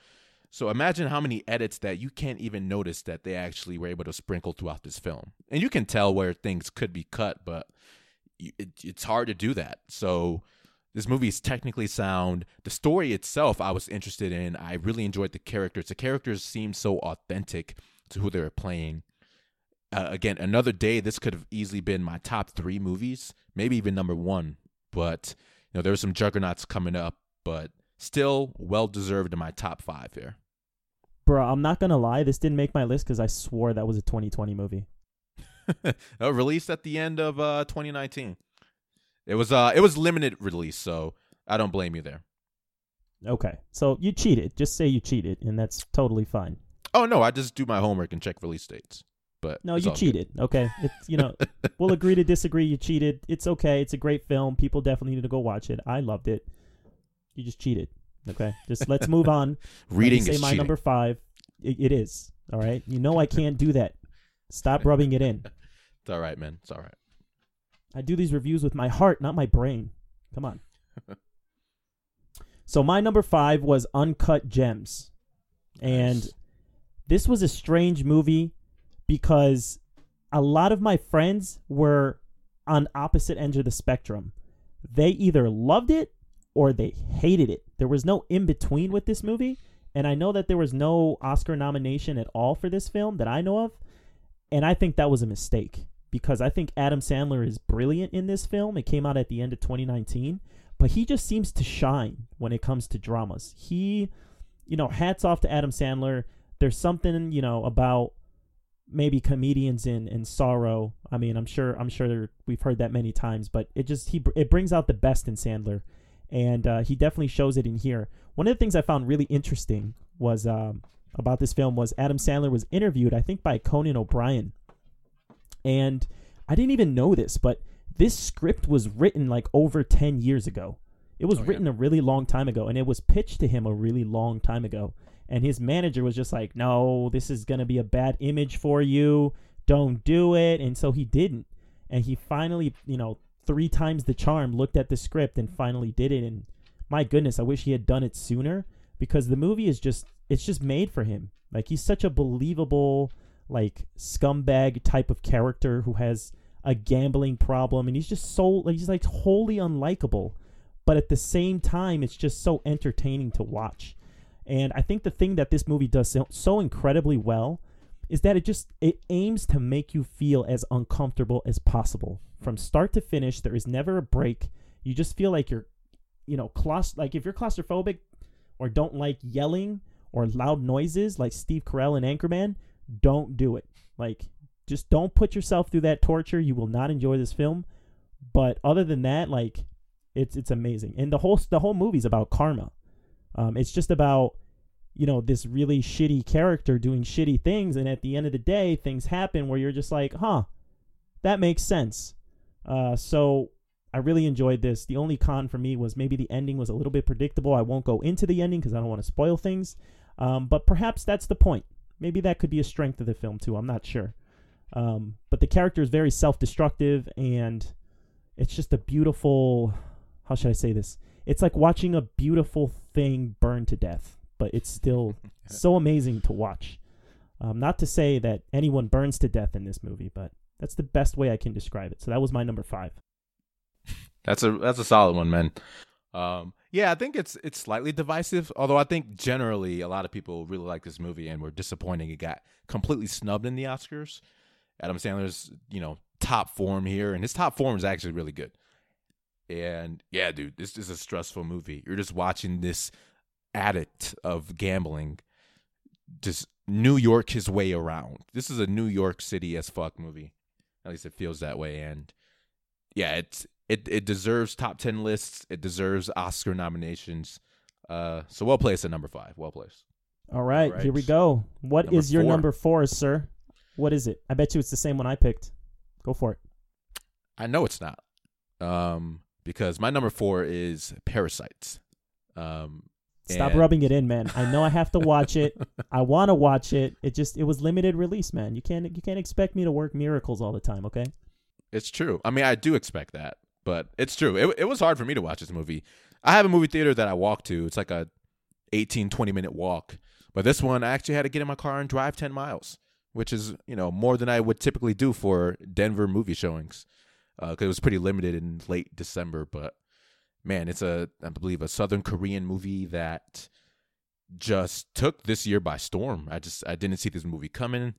So imagine how many edits that you can't even notice that they actually were able to sprinkle throughout this film, and you can tell where things could be cut, but it, it's hard to do that. So this movie is technically sound. The story itself, I was interested in. I really enjoyed the characters. The characters seemed so authentic to who they were playing. Uh, again, another day. This could have easily been my top three movies, maybe even number one. But you know, there were some juggernauts coming up, but still well deserved in my top five here. Bro, I'm not gonna lie. This didn't make my list because I swore that was a 2020 movie. released at the end of uh, 2019. It was uh, it was limited release, so I don't blame you there. Okay, so you cheated. Just say you cheated, and that's totally fine. Oh no, I just do my homework and check release dates. But No, you all good. cheated. Okay, it's you know we'll agree to disagree. You cheated. It's okay. It's a great film. People definitely need to go watch it. I loved it. You just cheated. Okay, just let's move on. Let Reading say is my cheating. number five. It, it is all right. You know I can't do that. Stop rubbing it in. It's all right, man. It's all right. I do these reviews with my heart, not my brain. Come on. so my number five was Uncut Gems, and this was a strange movie because a lot of my friends were on opposite ends of the spectrum. They either loved it or they hated it. There was no in between with this movie, and I know that there was no Oscar nomination at all for this film that I know of, and I think that was a mistake because I think Adam Sandler is brilliant in this film. It came out at the end of 2019, but he just seems to shine when it comes to dramas. He, you know, hats off to Adam Sandler. There's something, you know, about maybe comedians in in sorrow. I mean, I'm sure I'm sure we've heard that many times, but it just he it brings out the best in Sandler, and uh, he definitely shows it in here. One of the things I found really interesting was um, about this film was Adam Sandler was interviewed, I think, by Conan O'Brien, and I didn't even know this, but this script was written like over ten years ago. It was Oh, yeah. written a really long time ago, and it was pitched to him a really long time ago. And his manager was just like, "No, this is gonna be a bad image for you. Don't do it." And so he didn't. And he finally, you know, three times the charm, looked at the script and finally did it. And my goodness, I wish he had done it sooner because the movie is just it's just made for him. Like he's such a believable like scumbag type of character who has a gambling problem and he's just so like he's like wholly unlikable. But at the same time it's just so entertaining to watch. And I think the thing that this movie does so, so incredibly well is that it just it aims to make you feel as uncomfortable as possible from start to finish. There is never a break. You just feel like you're, you know, claust- like if you're claustrophobic or don't like yelling or loud noises, like Steve Carell in Anchorman, don't do it. Like, just don't put yourself through that torture. You will not enjoy this film. But other than that, like, it's it's amazing. And the whole the whole movie's about karma. Um, it's just about you know this really shitty character doing shitty things, and at the end of the day, things happen where you're just like, huh, that makes sense. Uh, so I really enjoyed this. The only con for me was maybe the ending was a little bit predictable. I won't go into the ending because I don't want to spoil things. Um, but perhaps that's the point. Maybe that could be a strength of the film too. I'm not sure. Um, but the character is very self-destructive, and it's just a beautiful. How should I say this? It's like watching a beautiful thing burn to death, but it's still so amazing to watch. Um, not to say that anyone burns to death in this movie, but that's the best way I can describe it. So that was my number five. That's a that's a solid one, man. Um, yeah, I think it's it's slightly divisive. Although I think generally a lot of people really like this movie and were disappointing it got completely snubbed in the Oscars. Adam Sandler's you know top form here, and his top form is actually really good. And yeah, dude, this is a stressful movie. You're just watching this addict of gambling just New York his way around. This is a New York City as fuck movie. At least it feels that way. And yeah, it's it it deserves top ten lists. It deserves Oscar nominations. Uh, so well placed at number five. Well placed. All right, All here we go. What is Number your four. number four, sir? What is it? I bet you it's the same one I picked. Go for it. I know it's not, um, because my number four is Parasites. Um, Stop and- rubbing it in, man. I know I have to watch it. I want to watch it. It just it was limited release, man. You can't you can't expect me to work miracles all the time, okay? It's true. I mean, I do expect that, but it's true. It it was hard for me to watch this movie. I have a movie theater that I walk to. It's like a 18 20 minute walk. But this one I actually had to get in my car and drive 10 miles, which is, you know, more than I would typically do for Denver movie showings. Uh, cuz it was pretty limited in late December, but man, it's a I believe a Southern Korean movie that just took this year by storm. I just I didn't see this movie coming.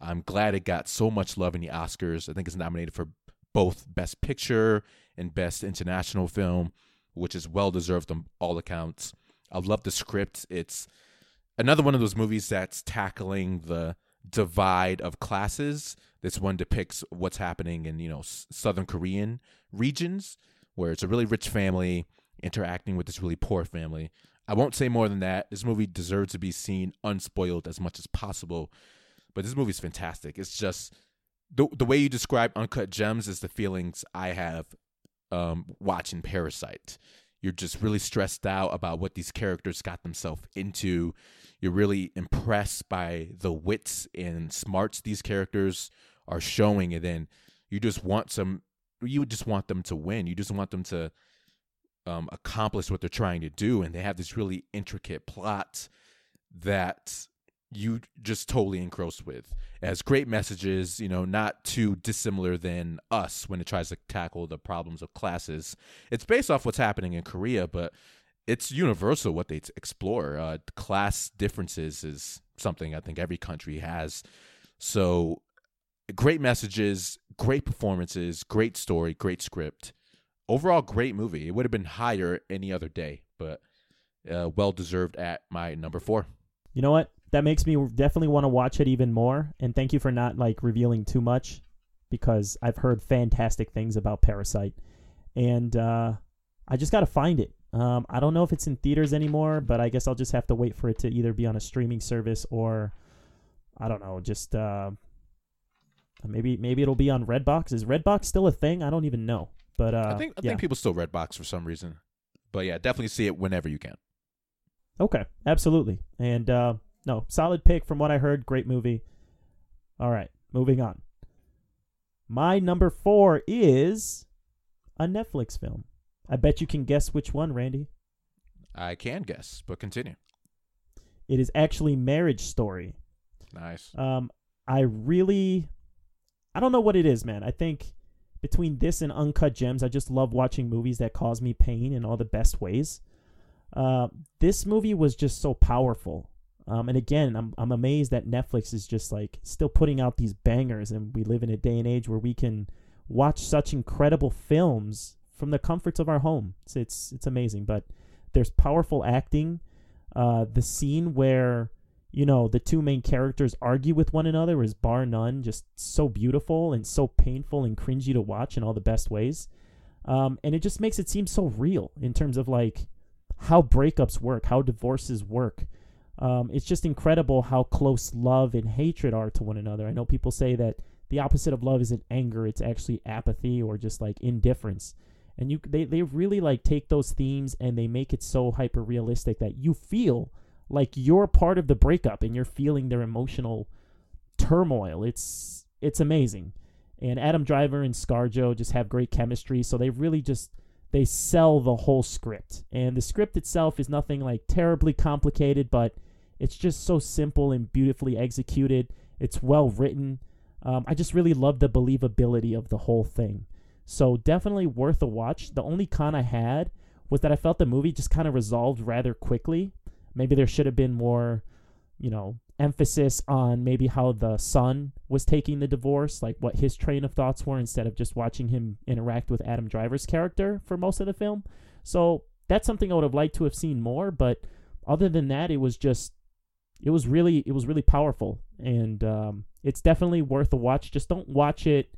I'm glad it got so much love in the Oscars. I think it's nominated for both Best Picture and Best International Film, which is well deserved on all accounts. I love the script. It's another one of those movies that's tackling the divide of classes. This one depicts what's happening in you know Southern Korean regions, where it's a really rich family interacting with this really poor family. I won't say more than that. This movie deserves to be seen unspoiled as much as possible. But this movie's fantastic. It's just the the way you describe Uncut Gems is the feelings I have um, watching Parasite. You're just really stressed out about what these characters got themselves into. You're really impressed by the wits and smarts these characters are showing, and then you just want some. You just want them to win. You just want them to um, accomplish what they're trying to do, and they have this really intricate plot that you just totally engrossed with. as great messages, you know, not too dissimilar than us when it tries to tackle the problems of classes. It's based off what's happening in Korea, but it's universal what they explore. Uh, class differences is something I think every country has. So, great messages, great performances, great story, great script overall great movie. It would have been higher any other day, but uh, well deserved at my number four. You know what? That makes me definitely want to watch it even more. And thank you for not like revealing too much, because I've heard fantastic things about Parasite, and uh, I just got to find it. Um, I don't know if it's in theaters anymore, but I guess I'll just have to wait for it to either be on a streaming service or I don't know, just uh, maybe maybe it'll be on Redbox. Is Redbox still a thing? I don't even know. But uh, I think I yeah. think people still Redbox for some reason. But yeah, definitely see it whenever you can. Okay, absolutely. And uh, no, solid pick from what I heard. Great movie. All right, moving on. My number four is a Netflix film. I bet you can guess which one, Randy. I can guess, but continue. It is actually Marriage Story. Nice. Um, I really, I don't know what it is, man. I think between this and Uncut Gems, I just love watching movies that cause me pain in all the best ways. Uh, this movie was just so powerful. Um, and again, I'm I'm amazed that Netflix is just like still putting out these bangers, and we live in a day and age where we can watch such incredible films from the comforts of our home. It's it's, it's amazing. But there's powerful acting. Uh, the scene where you know, the two main characters argue with one another is bar none just so beautiful and so painful and cringy to watch in all the best ways. Um, and it just makes it seem so real in terms of like how breakups work, how divorces work. Um, it's just incredible how close love and hatred are to one another. I know people say that the opposite of love isn't anger; it's actually apathy or just like indifference. And you, they, they really like take those themes and they make it so hyper realistic that you feel like you're part of the breakup and you're feeling their emotional turmoil. It's it's amazing. And Adam Driver and ScarJo just have great chemistry, so they really just they sell the whole script. And the script itself is nothing like terribly complicated, but it's just so simple and beautifully executed. It's well written. Um, I just really love the believability of the whole thing. So definitely worth a watch. The only con I had was that I felt the movie just kind of resolved rather quickly. Maybe there should have been more, you know, emphasis on maybe how the son was taking the divorce, like what his train of thoughts were, instead of just watching him interact with Adam Driver's character for most of the film. So that's something I would have liked to have seen more. But other than that, it was just, it was really, it was really powerful, and um, it's definitely worth a watch. Just don't watch it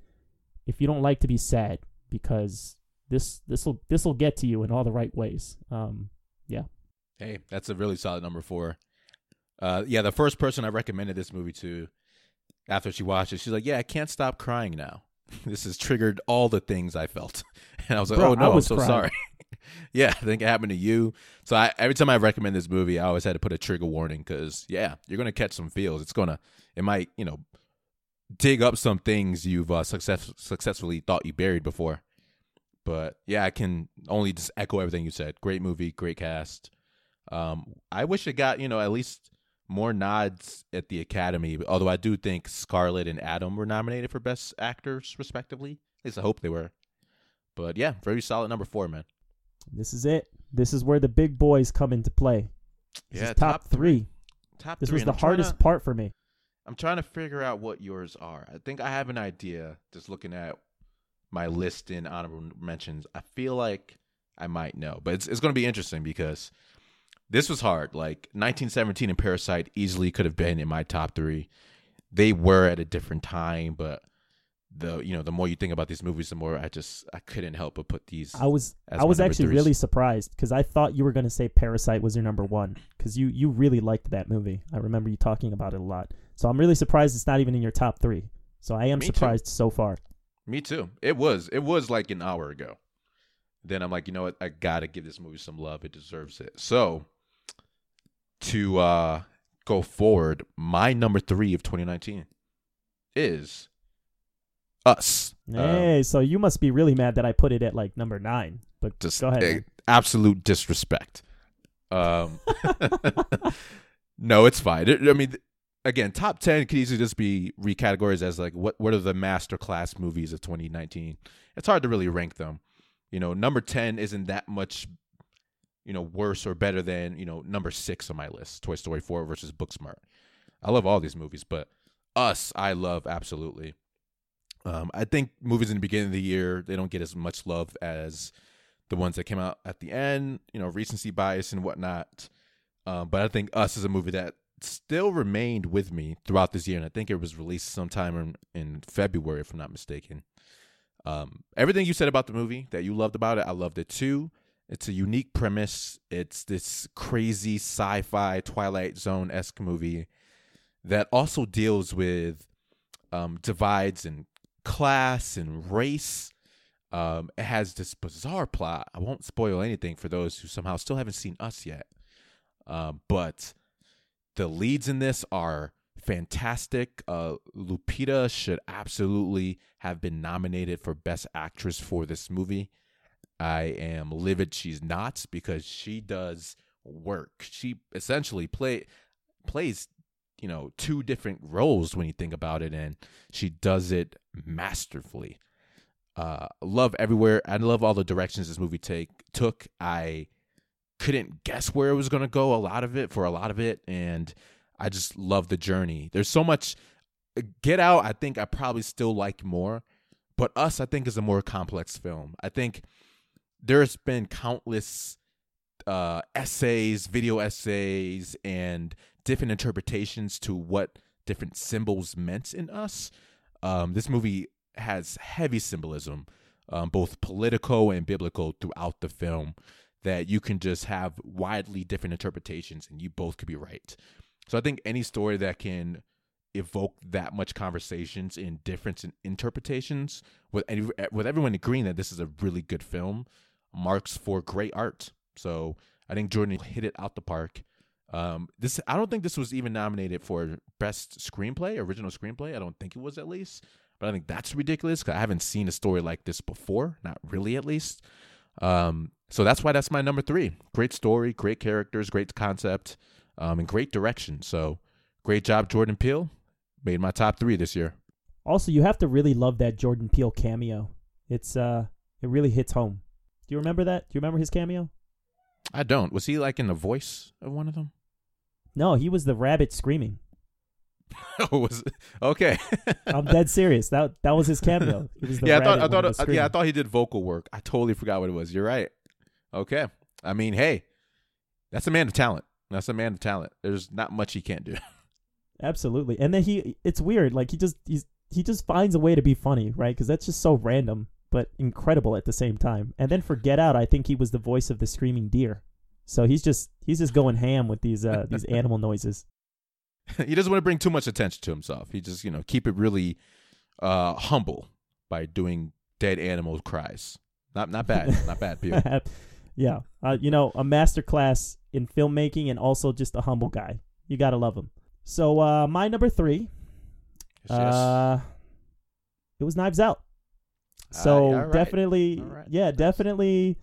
if you don't like to be sad, because this this will this will get to you in all the right ways. Um, yeah. Hey, that's a really solid number four. Uh, yeah, the first person I recommended this movie to after she watched it, she's like, "Yeah, I can't stop crying now. this has triggered all the things I felt." And I was like, Bro, "Oh no, I'm so crying. sorry." yeah, I think it happened to you. So I, every time I recommend this movie, I always had to put a trigger warning because yeah, you're gonna catch some feels. It's gonna, it might, you know, dig up some things you've uh, success, successfully thought you buried before. But yeah, I can only just echo everything you said. Great movie, great cast. Um, I wish it got you know at least more nods at the Academy. Although I do think Scarlett and Adam were nominated for Best Actors respectively. At least I hope they were. But yeah, very solid number four, man. This is it. This is where the big boys come into play. This yeah, is top, three. Top This three. was and the I'm hardest to- part for me. I'm trying to figure out what yours are. I think I have an idea just looking at my list in honorable mentions. I feel like I might know, but it's it's going to be interesting because this was hard. Like 1917 and Parasite easily could have been in my top three. They were at a different time, but the you know the more you think about these movies, the more I just I couldn't help but put these. I was as I was actually threes. really surprised because I thought you were going to say Parasite was your number one because you you really liked that movie. I remember you talking about it a lot. So I'm really surprised it's not even in your top three. So I am Me too. surprised so far. Me too. It was. It was like an hour ago. Then I'm like, you know what? I gotta give this movie some love. It deserves it. So to uh go forward, my number three of 2019 is Us. Um, Hey, so you must be really mad that I put it at like number nine. But just go ahead. eh, man. absolute disrespect. Um, no, it's fine. It- I mean, again, top ten could easily just be recategorized as like what what are the master class movies of 2019. It's hard to really rank them. You know, number ten isn't that much, you know, worse or better than you know number six on my list, Toy Story 4 versus Booksmart. I love all these movies, but Us, I love absolutely. Um, I think movies in the beginning of the year they don't get as much love as the ones that came out at the end, you know, recency bias and whatnot. Um, but I think Us is a movie that still remained with me throughout this year, and I think it was released sometime in, in February, if I'm not mistaken. Um, everything you said about the movie that you loved about it, I loved it too. It's a unique premise. It's this crazy sci-fi Twilight Zone esque movie that also deals with um, divides in class and race. Um, it has this bizarre plot. I won't spoil anything for those who somehow still haven't seen Us yet. Um, but the leads in this are fantastic. Uh, Lupita should absolutely have been nominated for Best Actress for this movie. I am livid she's not because she does work. She essentially play plays, you know, two different roles when you think about it, and she does it masterfully. Uh, love everywhere. I love all the directions this movie take took. I couldn't guess where it was going to go. A lot of it for a lot of it, and I just love the journey. There's so much. Get Out, I think I probably still like more, but Us, I think, is a more complex film. I think there's been countless uh, essays, video essays, and different interpretations to what different symbols meant in Us. Um, this movie has heavy symbolism, um, both political and biblical, throughout the film that you can just have widely different interpretations and you both could be right. So I think any story that can evoke that much conversations in different in- interpretations with with everyone agreeing that this is a really good film marks for great art. So I think Jordan hit it out the park. Um, this I don't think this was even nominated for best screenplay, original screenplay. I don't think it was at least, but I think that's ridiculous because I haven't seen a story like this before, not really at least. Um, so that's why that's my number three. Great story, great characters, great concept, um, and great direction. So great job, Jordan Peele. Made my top three this year. Also, you have to really love that Jordan Peele cameo. It's uh, it really hits home. Do you remember that? Do you remember his cameo? I don't. Was he like in the voice of one of them? No, he was the rabbit screaming. oh, was okay. I'm dead serious. That that was his cameo. Was yeah, I thought, I thought, he uh, yeah, I thought he did vocal work. I totally forgot what it was. You're right. Okay. I mean, hey, that's a man of talent. That's a man of talent. There's not much he can't do. Absolutely. And then he it's weird. Like he just he's he just finds a way to be funny, right? Cuz that's just so random but incredible at the same time. And then for Get Out, I think he was the voice of the screaming deer. So he's just he's just going ham with these uh these animal noises. he doesn't want to bring too much attention to himself. He just, you know, keep it really uh, humble by doing dead animal cries. Not not bad. not bad, Peele. yeah. Uh, you know, a master class in filmmaking and also just a humble guy. You got to love him. So uh my number 3 Yes, yes. uh it was Knives Out. So all right. definitely, right. yeah, definitely,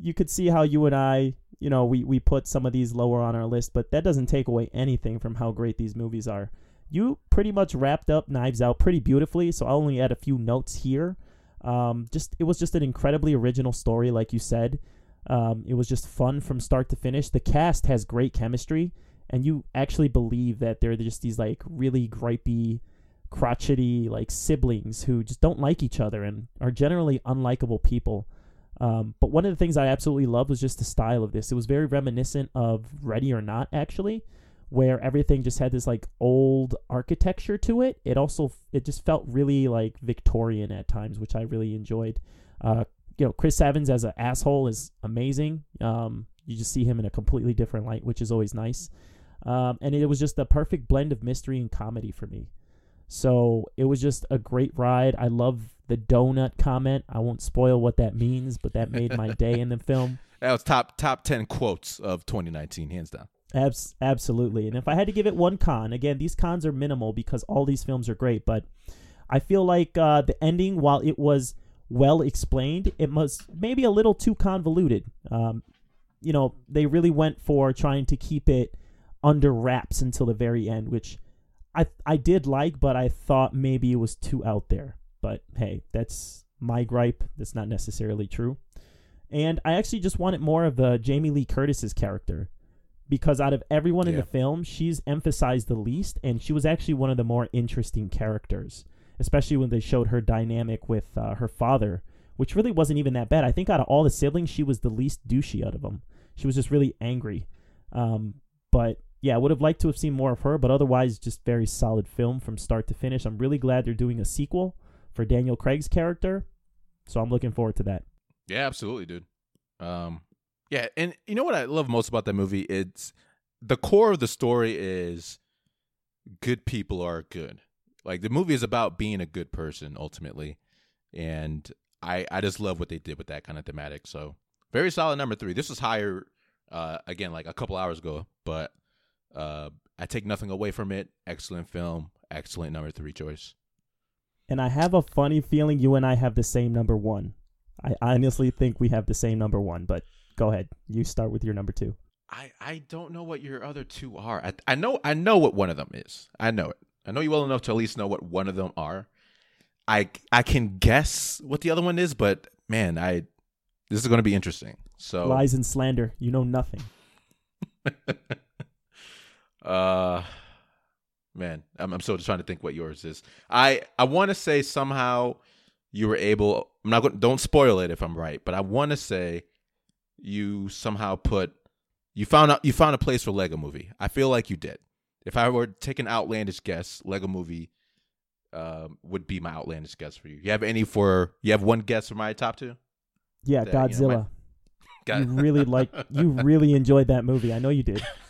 you could see how you and I, you know, we we put some of these lower on our list, but that doesn't take away anything from how great these movies are. You pretty much wrapped up Knives Out pretty beautifully, so I'll only add a few notes here. Um, just it was just an incredibly original story, like you said. Um, it was just fun from start to finish. The cast has great chemistry, and you actually believe that they're just these like really gripey, crotchety like siblings who just don't like each other and are generally unlikable people. Um, but one of the things I absolutely loved was just the style of this. It was very reminiscent of Ready or Not, actually, where everything just had this like old architecture to it. It also it just felt really like Victorian at times, which I really enjoyed. Uh, you know, Chris Evans as an asshole is amazing. Um, you just see him in a completely different light, which is always nice. Um, and it was just the perfect blend of mystery and comedy for me. So it was just a great ride. I love the donut comment. I won't spoil what that means, but that made my day in the film. That was top top ten quotes of 2019, hands down. Abs- absolutely. And if I had to give it one con, again, these cons are minimal because all these films are great, but I feel like uh, the ending, while it was well explained, it was maybe a little too convoluted. Um, you know, they really went for trying to keep it under wraps until the very end, which I I did like, but I thought maybe it was too out there. But hey, that's my gripe. That's not necessarily true. And I actually just wanted more of the Jamie Lee Curtis's character because out of everyone in the film, she's emphasized the least, and she was actually one of the more interesting characters, especially when they showed her dynamic with uh, her father, which really wasn't even that bad. I think out of all the siblings, she was the least douchey out of them. She was just really angry. Um, but yeah, I would have liked to have seen more of her, but otherwise, just very solid film from start to finish. I'm really glad they're doing a sequel for Daniel Craig's character, so I'm looking forward to that. Yeah, absolutely, dude. Um, yeah, and you know what I love most about that movie? It's the core of the story is good people are good. Like the movie is about being a good person ultimately, and I I just love what they did with that kind of thematic. So very solid number three. This was higher, uh, again like a couple hours ago, but uh, I take nothing away from it. Excellent film, excellent number three choice. And I have a funny feeling you and I have the same number one. I honestly think we have the same number one, but go ahead. You start with your number two. I I don't know what your other two are. I I know I know what one of them is. I know it. I know you well enough to at least know what one of them are. I I can guess what the other one is, but man, I this is going to be interesting. So Lies and slander. You know nothing. uh man, I'm I'm still trying to think what yours is. I I want to say somehow you were able I'm not going don't spoil it if I'm right, but I want to say you somehow put you found out you found a place for Lego Movie. I feel like you did. If I were to take an outlandish guess, Lego Movie um, would be my outlandish guess for you. You have any for you have one guess for my top two? Yeah, Yeah, you know, Godzilla. my- Got you really like you really enjoyed that movie. I know you did.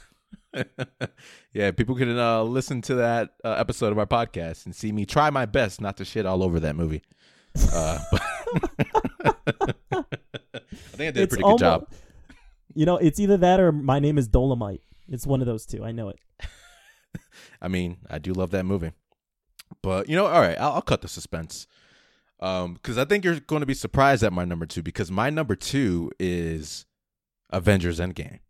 yeah, people can uh, listen to that uh, episode of our podcast and see me try my best not to shit all over that movie. Uh, I think I did a pretty good job. You know, it's either that or my name is Dolemite. It's one of those two. I know it. I mean, I do love that movie. But you know, all right, I'll, I'll cut the suspense. Um, because I think you're going to be surprised at my number two because my number two is Avengers Endgame.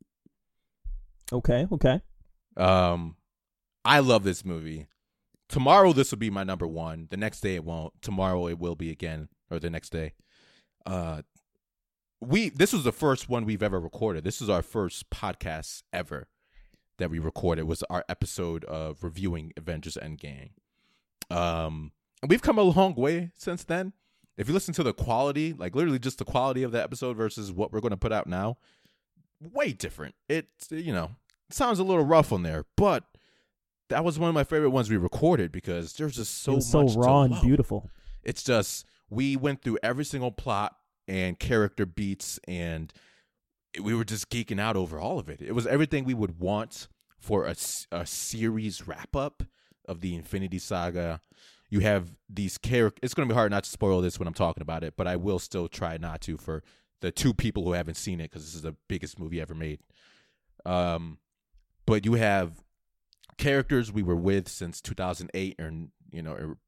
Okay, okay. Um, I love this movie. Tomorrow this will be my number one. The next day it won't. Tomorrow it will be again, or the next day. Uh, we this was the first one we've ever recorded. This is our first podcast ever that we recorded. Was our episode of reviewing Avengers Endgame. Um, and we've come a long way since then. If you listen to the quality, like literally just the quality of the episode versus what we're going to put out now, way different. It you know sounds a little rough on there, but that was one of my favorite ones we recorded because there's just so so much to raw and beautiful. It's just we went through every single plot and character beats, and we were just geeking out over all of it. It was everything we would want for a, a series wrap up of the Infinity Saga. You have these characters. It's going to be hard not to spoil this when I'm talking about it, but I will still try not to for the two people who haven't seen it because this is the biggest movie ever made. Um, but you have characters we were with since 2008 and you know or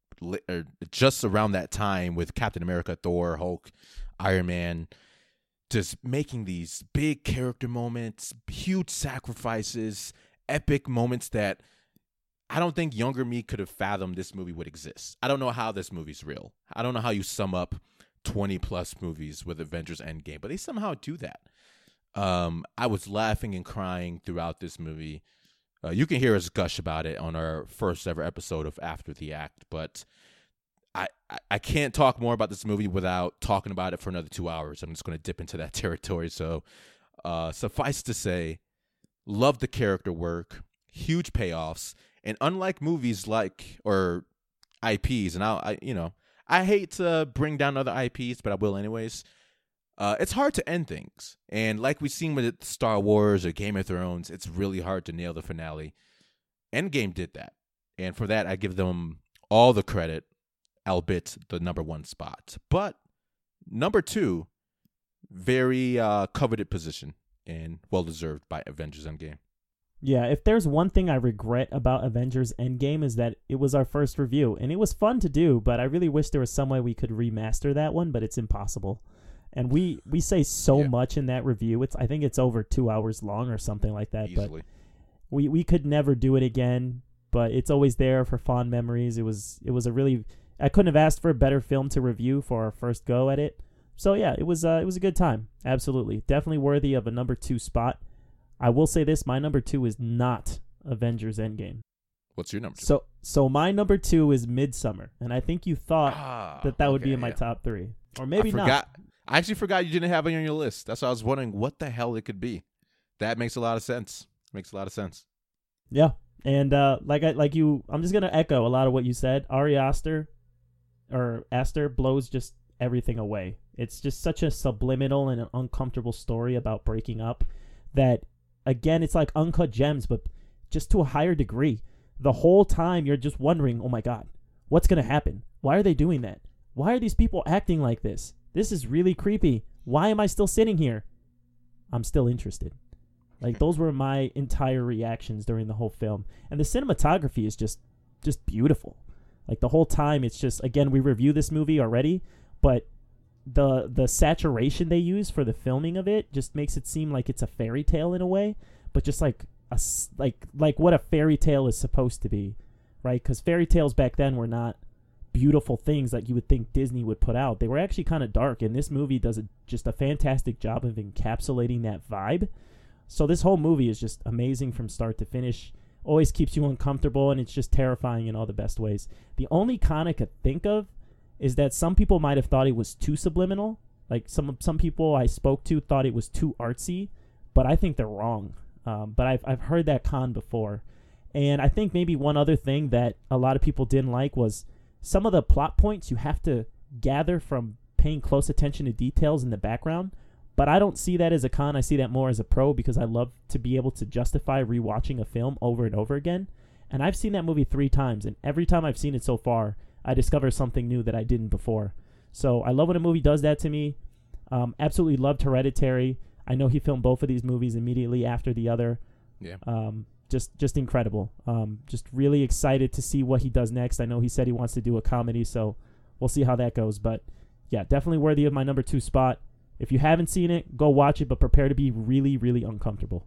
or just around that time with Captain America, Thor, Hulk, Iron Man, just making these big character moments, huge sacrifices, epic moments that I don't think younger me could have fathomed this movie would exist. I don't know how this movie's real. I don't know how you sum up 20 plus movies with Avengers Endgame, but they somehow do that. Um, I was laughing and crying throughout this movie. Uh, you can hear us gush about it on our first ever episode of After the Act, but I, I, can't talk more about this movie without talking about it for another two hours. I'm just going to dip into that territory. So, uh, suffice to say, love the character work, huge payoffs, and unlike movies like or IPs, and I, I you know, I hate to bring down other IPs, but I will anyways. Uh, it's hard to end things, and like we've seen with Star Wars or Game of Thrones, it's really hard to nail the finale. Endgame did that, and for that I give them all the credit, albeit the number one spot. But number two, very uh, coveted position and well deserved by Avengers Endgame. Yeah, if there's one thing I regret about Avengers Endgame is that it was our first review and it was fun to do, but I really wish there was some way we could remaster that one, but it's impossible. And we we say so Yeah. much in that review. It's I think it's over 2 hours long or something like that, but Easily. we we could never do it again, but it's always there for fond memories. It was it was a really I couldn't have asked for a better film to review for our first go at it. So yeah, it was uh, it was a good time. Absolutely. Definitely worthy of a number 2 spot. I will say this, my number 2 is not Avengers Endgame. What's your number? two? So so my number 2 is Midsommar, and I think you thought Ah, that that would be in my yeah. top 3. Or maybe I not. I actually forgot you didn't have it on your list. That's why I was wondering what the hell it could be. That makes a lot of sense. Makes a lot of sense. Yeah, and uh, like I like you, I'm just gonna echo a lot of what you said. Ari Aster, or Aster, blows just everything away. It's just such a subliminal and an uncomfortable story about breaking up that, again, it's like uncut gems, but just to a higher degree. The whole time you're just wondering, oh my god, what's gonna happen? Why are they doing that? Why are these people acting like this? This is really creepy. Why am I still sitting here? I'm still interested. Like hmm. those were my entire reactions during the whole film. And the cinematography is just just beautiful. Like the whole time it's just again we review this movie already, but the the saturation they use for the filming of it just makes it seem like it's a fairy tale in a way, but just like a like like what a fairy tale is supposed to be, right? Cuz fairy tales back then were not beautiful things that you would think Disney would put out. They were actually kind of dark and this movie does a, just a fantastic job of encapsulating that vibe. So this whole movie is just amazing from start to finish. Always keeps you uncomfortable and it's just terrifying in all the best ways. The only con I could think of is that some people might have thought it was too subliminal. Like some some people I spoke to thought it was too artsy, but I think they're wrong. Um, but I've I've heard that con before, and I think maybe one other thing that a lot of people didn't like was some of the plot points you have to gather from paying close attention to details in the background. But I don't see that as a con. I see that more as a pro because I love to be able to justify rewatching a film over and over again. And I've seen that movie three times, and every time I've seen it so far, I discover something new that I didn't before. So I love when a movie does that to me. Um, absolutely loved Hereditary. I know he filmed both of these movies immediately after the other. Yeah. Um, just just incredible. Um, just really excited to see what he does next. I know he said he wants to do a comedy, so we'll see how that goes. But yeah, definitely worthy of my number two spot. If you haven't seen it, go watch it, but prepare to be really, really uncomfortable.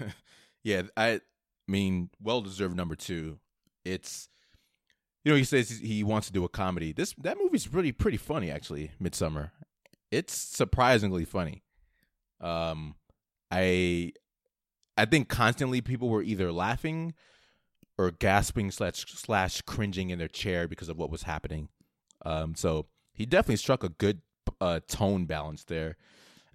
yeah, I mean, well deserved number two. It's you know he says he wants to do a comedy. This that movie's really pretty funny actually. Midsommar, it's surprisingly funny. Um, I I think constantly people were either laughing or gasping slash slash cringing in their chair because of what was happening. Um, so he definitely struck a good uh, tone balance there.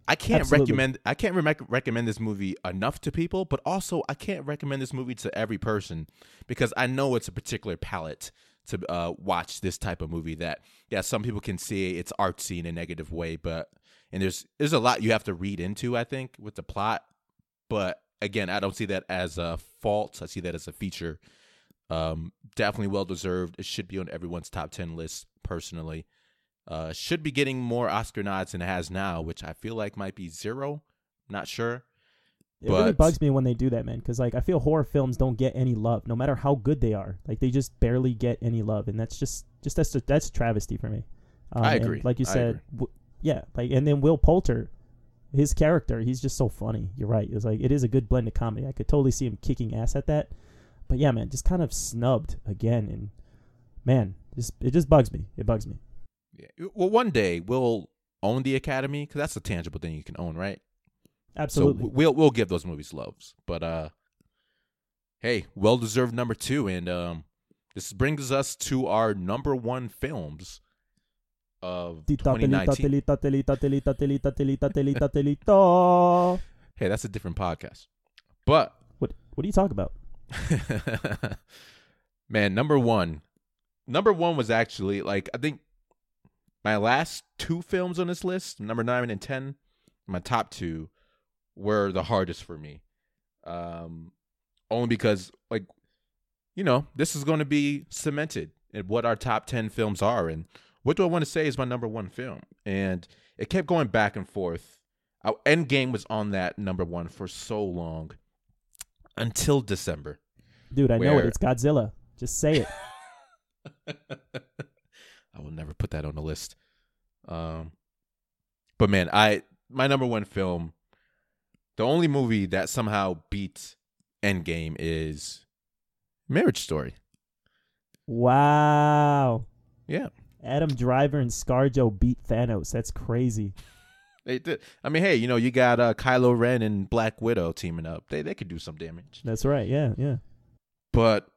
I can't Absolutely. recommend I can't re- recommend this movie enough to people, but also I can't recommend this movie to every person because I know it's a particular palette to uh, watch this type of movie. That yeah, some people can see it's artsy in a negative way, but and there's there's a lot you have to read into. I think with the plot, but again, I don't see that as a fault. I see that as a feature. Um, definitely well deserved. It should be on everyone's top ten list. Personally, uh, should be getting more Oscar nods than it has now, which I feel like might be zero. Not sure. It really bugs me when they do that, man. Because like I feel horror films don't get any love, no matter how good they are. Like they just barely get any love, and that's just just that's a, that's a travesty for me. Um, I agree. like you said, w- yeah. Like and then Will Poulter, his character, he's just so funny. You're right. It's like it is a good blend of comedy. I could totally see him kicking ass at that. But yeah, man, just kind of snubbed again, and man, just it just bugs me. It bugs me. Yeah. Well, one day we'll own the Academy because that's a tangible thing you can own, right? Absolutely. So we'll we'll give those movies loves. But uh, hey, well deserved number two, and um, this brings us to our number one films of 2019. telita, telita, telita, telita, telita, telita, telita. Hey, that's a different podcast. But What what do you talk about? man, number one, number one was actually like I think my last two films on this list, number nine and ten, my top two, were the hardest for me. Um, only because like, you know, this is going to be cemented in what our top ten films are, and what do I want to say is my number one film, and it kept going back and forth. Our Endgame was on that number one for so long until December. Dude, I know it. It's Godzilla. Just say it. I will never put that on the list. Um, but man, I my number one film, the only movie that somehow beats Endgame is Marriage Story. Wow. Yeah, Adam Driver and ScarJo beat Thanos. That's crazy. they did. I mean, hey, you know, you got uh, Kylo Ren and Black Widow teaming up. They they could do some damage. That's right. Yeah, yeah. But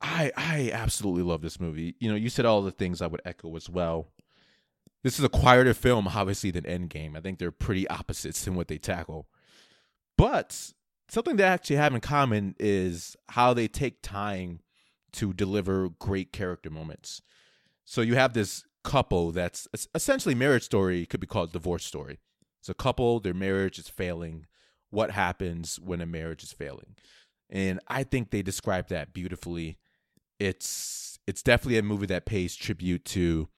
I I absolutely love this movie. You know, you said all the things I would echo as well. This is a quieter film, obviously, than Endgame. I think they're pretty opposites in what they tackle. But something they actually have in common is how they take time to deliver great character moments. So you have this couple that's essentially marriage story could be called divorce story. It's a couple, their marriage is failing. What happens when a marriage is failing? And I think they describe that beautifully. It's it's definitely a movie that pays tribute to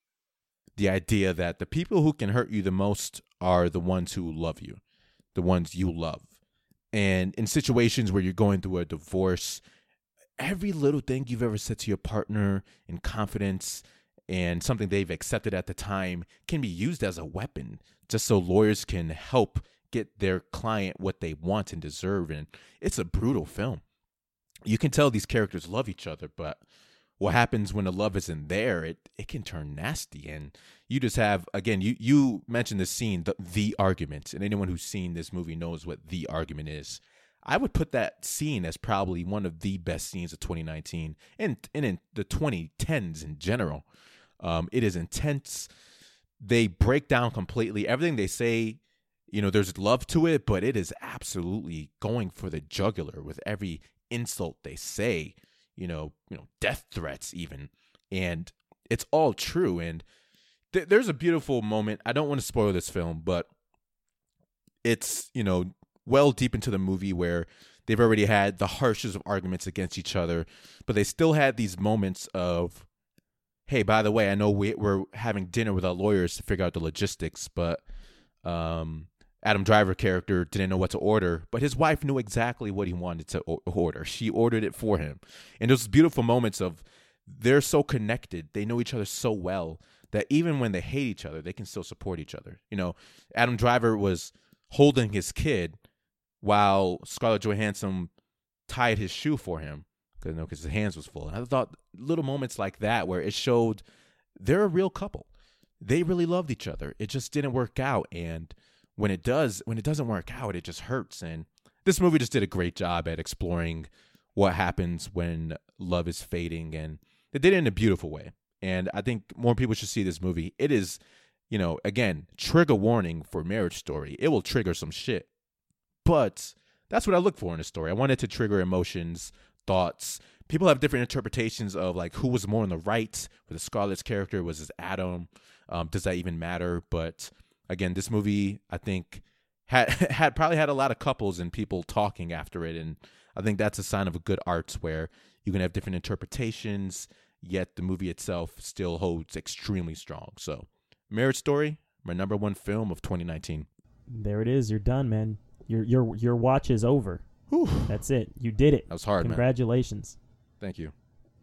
the idea that the people who can hurt you the most are the ones who love you, the ones you love. And in situations where you're going through a divorce, every little thing you've ever said to your partner in confidence and something they've accepted at the time can be used as a weapon just so lawyers can help get their client what they want and deserve. And it's a brutal film. You can tell these characters love each other, but what happens when the love isn't there, it, it can turn nasty. And you just have, again, you, you mentioned the scene, the, the argument, and anyone who's seen this movie knows what the argument is. I would put that scene as probably one of the best scenes of 2019 and, and in the 2010s in general. Um, it is intense. They break down completely. Everything they say, you know, there's love to it, but it is absolutely going for the jugular with every insult they say, you know, you know, death threats even. And it's all true. And th- there's a beautiful moment. I don't want to spoil this film, but it's, you know, well deep into the movie where they've already had the harshest of arguments against each other, but they still had these moments of, hey, by the way, I know we, we're having dinner with our lawyers to figure out the logistics, but um, Adam Driver character didn't know what to order, but his wife knew exactly what he wanted to order. She ordered it for him. And those beautiful moments of they're so connected, they know each other so well that even when they hate each other, they can still support each other. You know, Adam Driver was holding his kid while Scarlett Johansson tied his shoe for him because you know, his hands was full. And I thought little moments like that where it showed they're a real couple. They really loved each other. It just didn't work out, and when it does, when it doesn't work out, it just hurts. And this movie just did a great job at exploring what happens when love is fading, and they did it in a beautiful way. And I think more people should see this movie. It is, you know, again, trigger warning for Marriage Story. It will trigger some shit, but that's what I look for in a story. I want it to trigger emotions, thoughts. People have different interpretations of like who was more on the right with the Scarlett's character. Was it Adam? Um, does that even matter? But again, this movie I think had had probably had a lot of couples and people talking after it, and I think that's a sign of a good arts where you can have different interpretations, yet the movie itself still holds extremely strong. So, Marriage Story, my number one film of 2019. There it is. You're done, man. Your your your watch is over. Whew. That's it. You did it. That was hard, man. Congratulations. Thank you.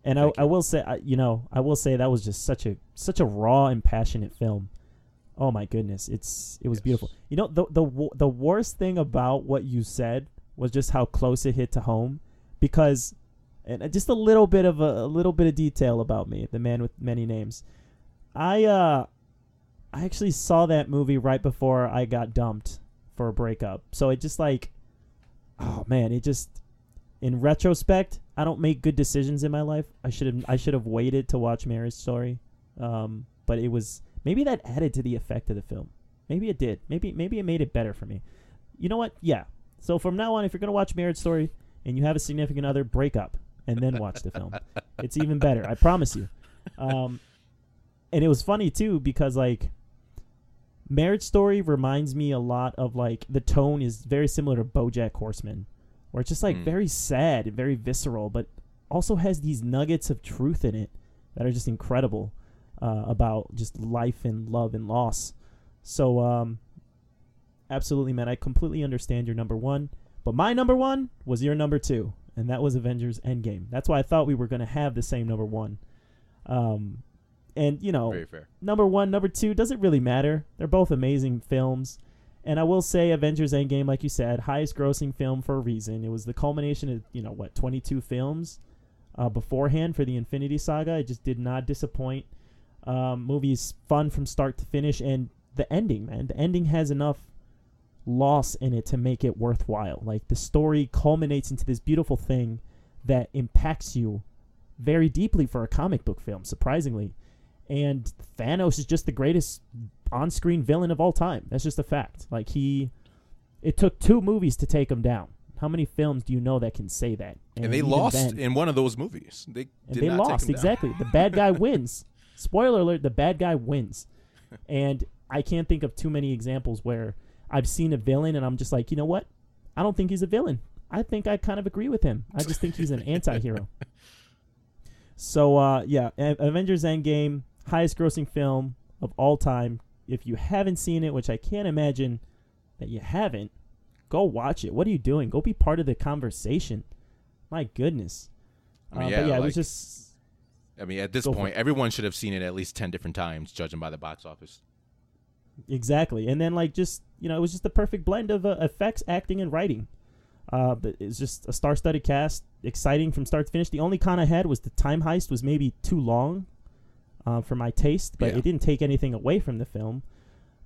And I, Thank I will say, I, you know, I will say that was just such a such a raw and passionate film. Oh my goodness, it's it was Yes. beautiful. You know, the the the worst thing about what you said was just how close it hit to home, because, and uh, just a little bit of a, a little bit of detail about me, the man with many names. I uh, I actually saw that movie right before I got dumped for a breakup, so it just like, oh man, it just in retrospect, I don't make good decisions in my life. I should have I should have waited to watch Marriage Story. Um, but it was maybe that added to the effect of the film. Maybe it did. Maybe maybe it made it better for me. You know what? Yeah. So from now on, if you're gonna watch Marriage Story and you have a significant other, break up and then watch the film. It's even better. I promise you. Um, and it was funny too because like Marriage Story reminds me a lot of like the tone is very similar to BoJack Horseman, where it's just like Hmm. very sad and very visceral, but also has these nuggets of truth in it that are just incredible uh, about just life and love and loss. So, um, absolutely, man, I completely understand your number one, but my number one was your number two, and that was Avengers Endgame. That's why I thought we were going to have the same number one. Um, and you know, Very fair. number one, number two doesn't really matter. They're both amazing films. And I will say, Avengers Endgame, like you said, highest grossing film for a reason. It was the culmination of, you know, what, 22 films uh, beforehand for the Infinity Saga. It just did not disappoint. Um, movie's fun from start to finish. And the ending, man, the ending has enough loss in it to make it worthwhile. Like, the story culminates into this beautiful thing that impacts you very deeply for a comic book film, surprisingly and Thanos is just the greatest on-screen villain of all time. That's just a fact. Like he, it took two movies to take him down. How many films do you know that can say that? And, they lost then- in one of those movies. They and they not take lost exactly. The bad guy wins. Spoiler alert: the bad guy wins. And I can't think of too many examples where I've seen a villain and I'm just like, you know what? I don't think he's a villain. I think I kind of agree with him. I just think he's an anti-hero. So uh, yeah, Avengers Endgame, highest grossing film of all time. If you haven't seen it, which I can't imagine that you haven't, go watch it. What are you doing? Go be part of the conversation. My goodness. Uh, yeah, but yeah, it was just I mean, at this Go point, everyone should have seen it at least ten different times, judging by the box office. exactly. And then like just you know, it was just the perfect blend of uh, effects, acting, and writing. Uh, but it's just a star-studded cast, exciting from start to finish. The only con I had was the time heist was maybe too long uh, for my taste, but Yeah. it didn't take anything away from the film.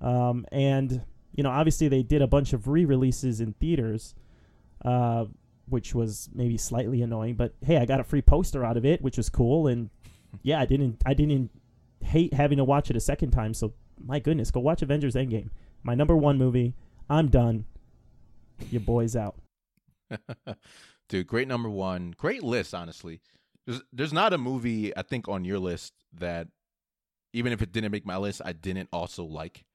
Um, and you know, obviously they did a bunch of re-releases in theaters, uh, which was maybe slightly annoying. But hey, I got a free poster out of it, which was cool. And yeah, I didn't, I didn't hate having to watch it a second time. So my goodness, go watch Avengers Endgame, my number one movie. I'm done. Your boy's out. Dude, great number one. Great list, honestly. There's there's not a movie I think on your list that even if it didn't make my list, I didn't also like.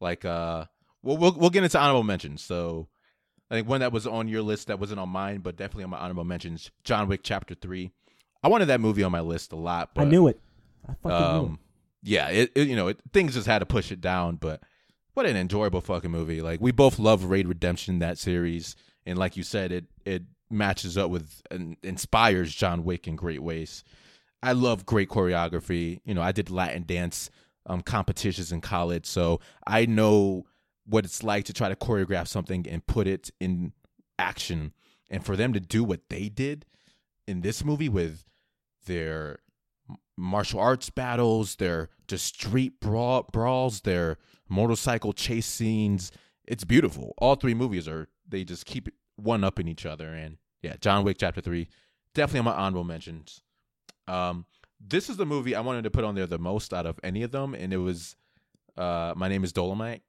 Like uh well we'll we'll get into honorable mentions. So I think one that was on your list that wasn't on mine, but definitely on my honorable mentions, John Wick Chapter Three. I wanted that movie on my list a lot, but I knew it. I fucking knew it. um, yeah, it, it you know it, things just had to push it down, but what an enjoyable fucking movie! Like we both love Raid Redemption that series, and like you said, it it matches up with and inspires John Wick in great ways. I love great choreography. You know, I did Latin dance um, competitions in college, so I know what it's like to try to choreograph something and put it in action. And for them to do what they did in this movie with their martial arts battles, their just street brawl, brawls, their motorcycle chase scenes, it's beautiful. All three movies are they just keep one up in each other. And yeah, John Wick Chapter Three, definitely on my honorable mentions. Um, this is the movie I wanted to put on there the most out of any of them, and it was uh, My Name Is Dolemite.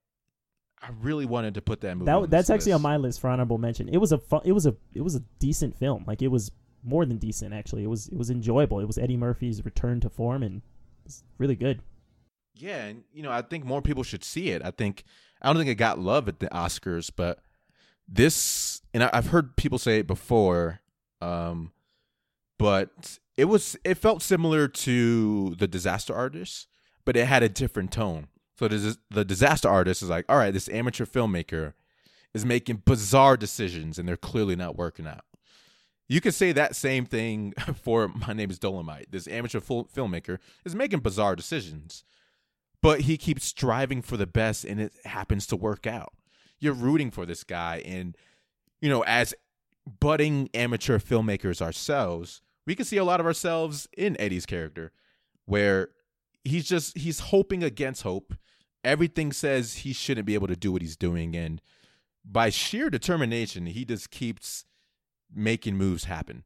I really wanted to put that movie. That that's this actually on my list for honorable mention. It was a fun, it was a it was a decent film. Like it was more than decent actually. It was it was enjoyable. It was Eddie Murphy's return to form and it's really good. Yeah, and you know, I think more people should see it. I think I don't think it got love at the Oscars, but this and I, I've heard people say it before, um, but it was it felt similar to the Disaster Artist, but it had a different tone. So the the Disaster Artist is like, all right, this amateur filmmaker is making bizarre decisions and they're clearly not working out. You could say that same thing for My Name is Dolemite. This amateur filmmaker is making bizarre decisions, but he keeps striving for the best and it happens to work out. You're rooting for this guy. And, you know, as budding amateur filmmakers ourselves, we can see a lot of ourselves in Eddie's character where he's just, he's hoping against hope. Everything says he shouldn't be able to do what he's doing. And by sheer determination, he just keeps making moves happen.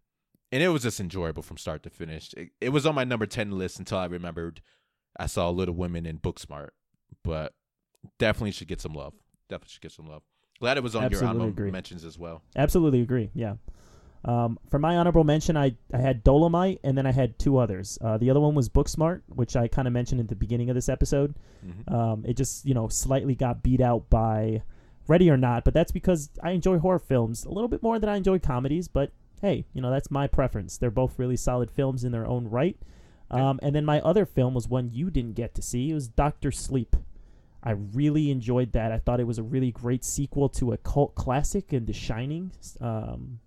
And it was just enjoyable from start to finish. It, it was on my number 10 list until I remembered I saw Little Women in Booksmart, but definitely should get some love. Definitely should get some love. Glad it was on Absolutely your honorable agree. mentions as well. Absolutely agree. Yeah. Um, for my honorable mention, I, I had Dolemite, and then I had two others. Uh, the other one was Booksmart, which I kind of mentioned at the beginning of this episode. Mhm. Um, it just you know slightly got beat out by Ready or Not, but that's because I enjoy horror films a little bit more than I enjoy comedies. But hey, you know that's my preference. They're both really solid films in their own right. Um, and then my other film was one you didn't get to see. It was Doctor Sleep. I really enjoyed that. I thought it was a really great sequel to a cult classic and The Shining. Um,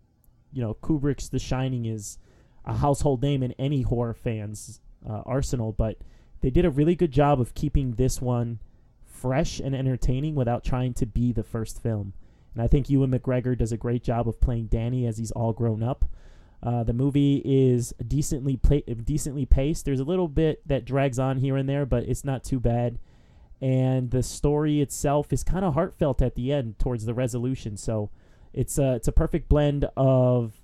you know, Kubrick's The Shining is a household name in any horror fan's uh, arsenal, but they did a really good job of keeping this one fresh and entertaining without trying to be the first film. And I think Ewan McGregor does a great job of playing Danny as he's all grown up. Uh, the movie is decently pla- decently paced. There's a little bit that drags on here and there, but it's not too bad. And the story itself is kind of heartfelt at the end towards the resolution. So it's a it's a perfect blend of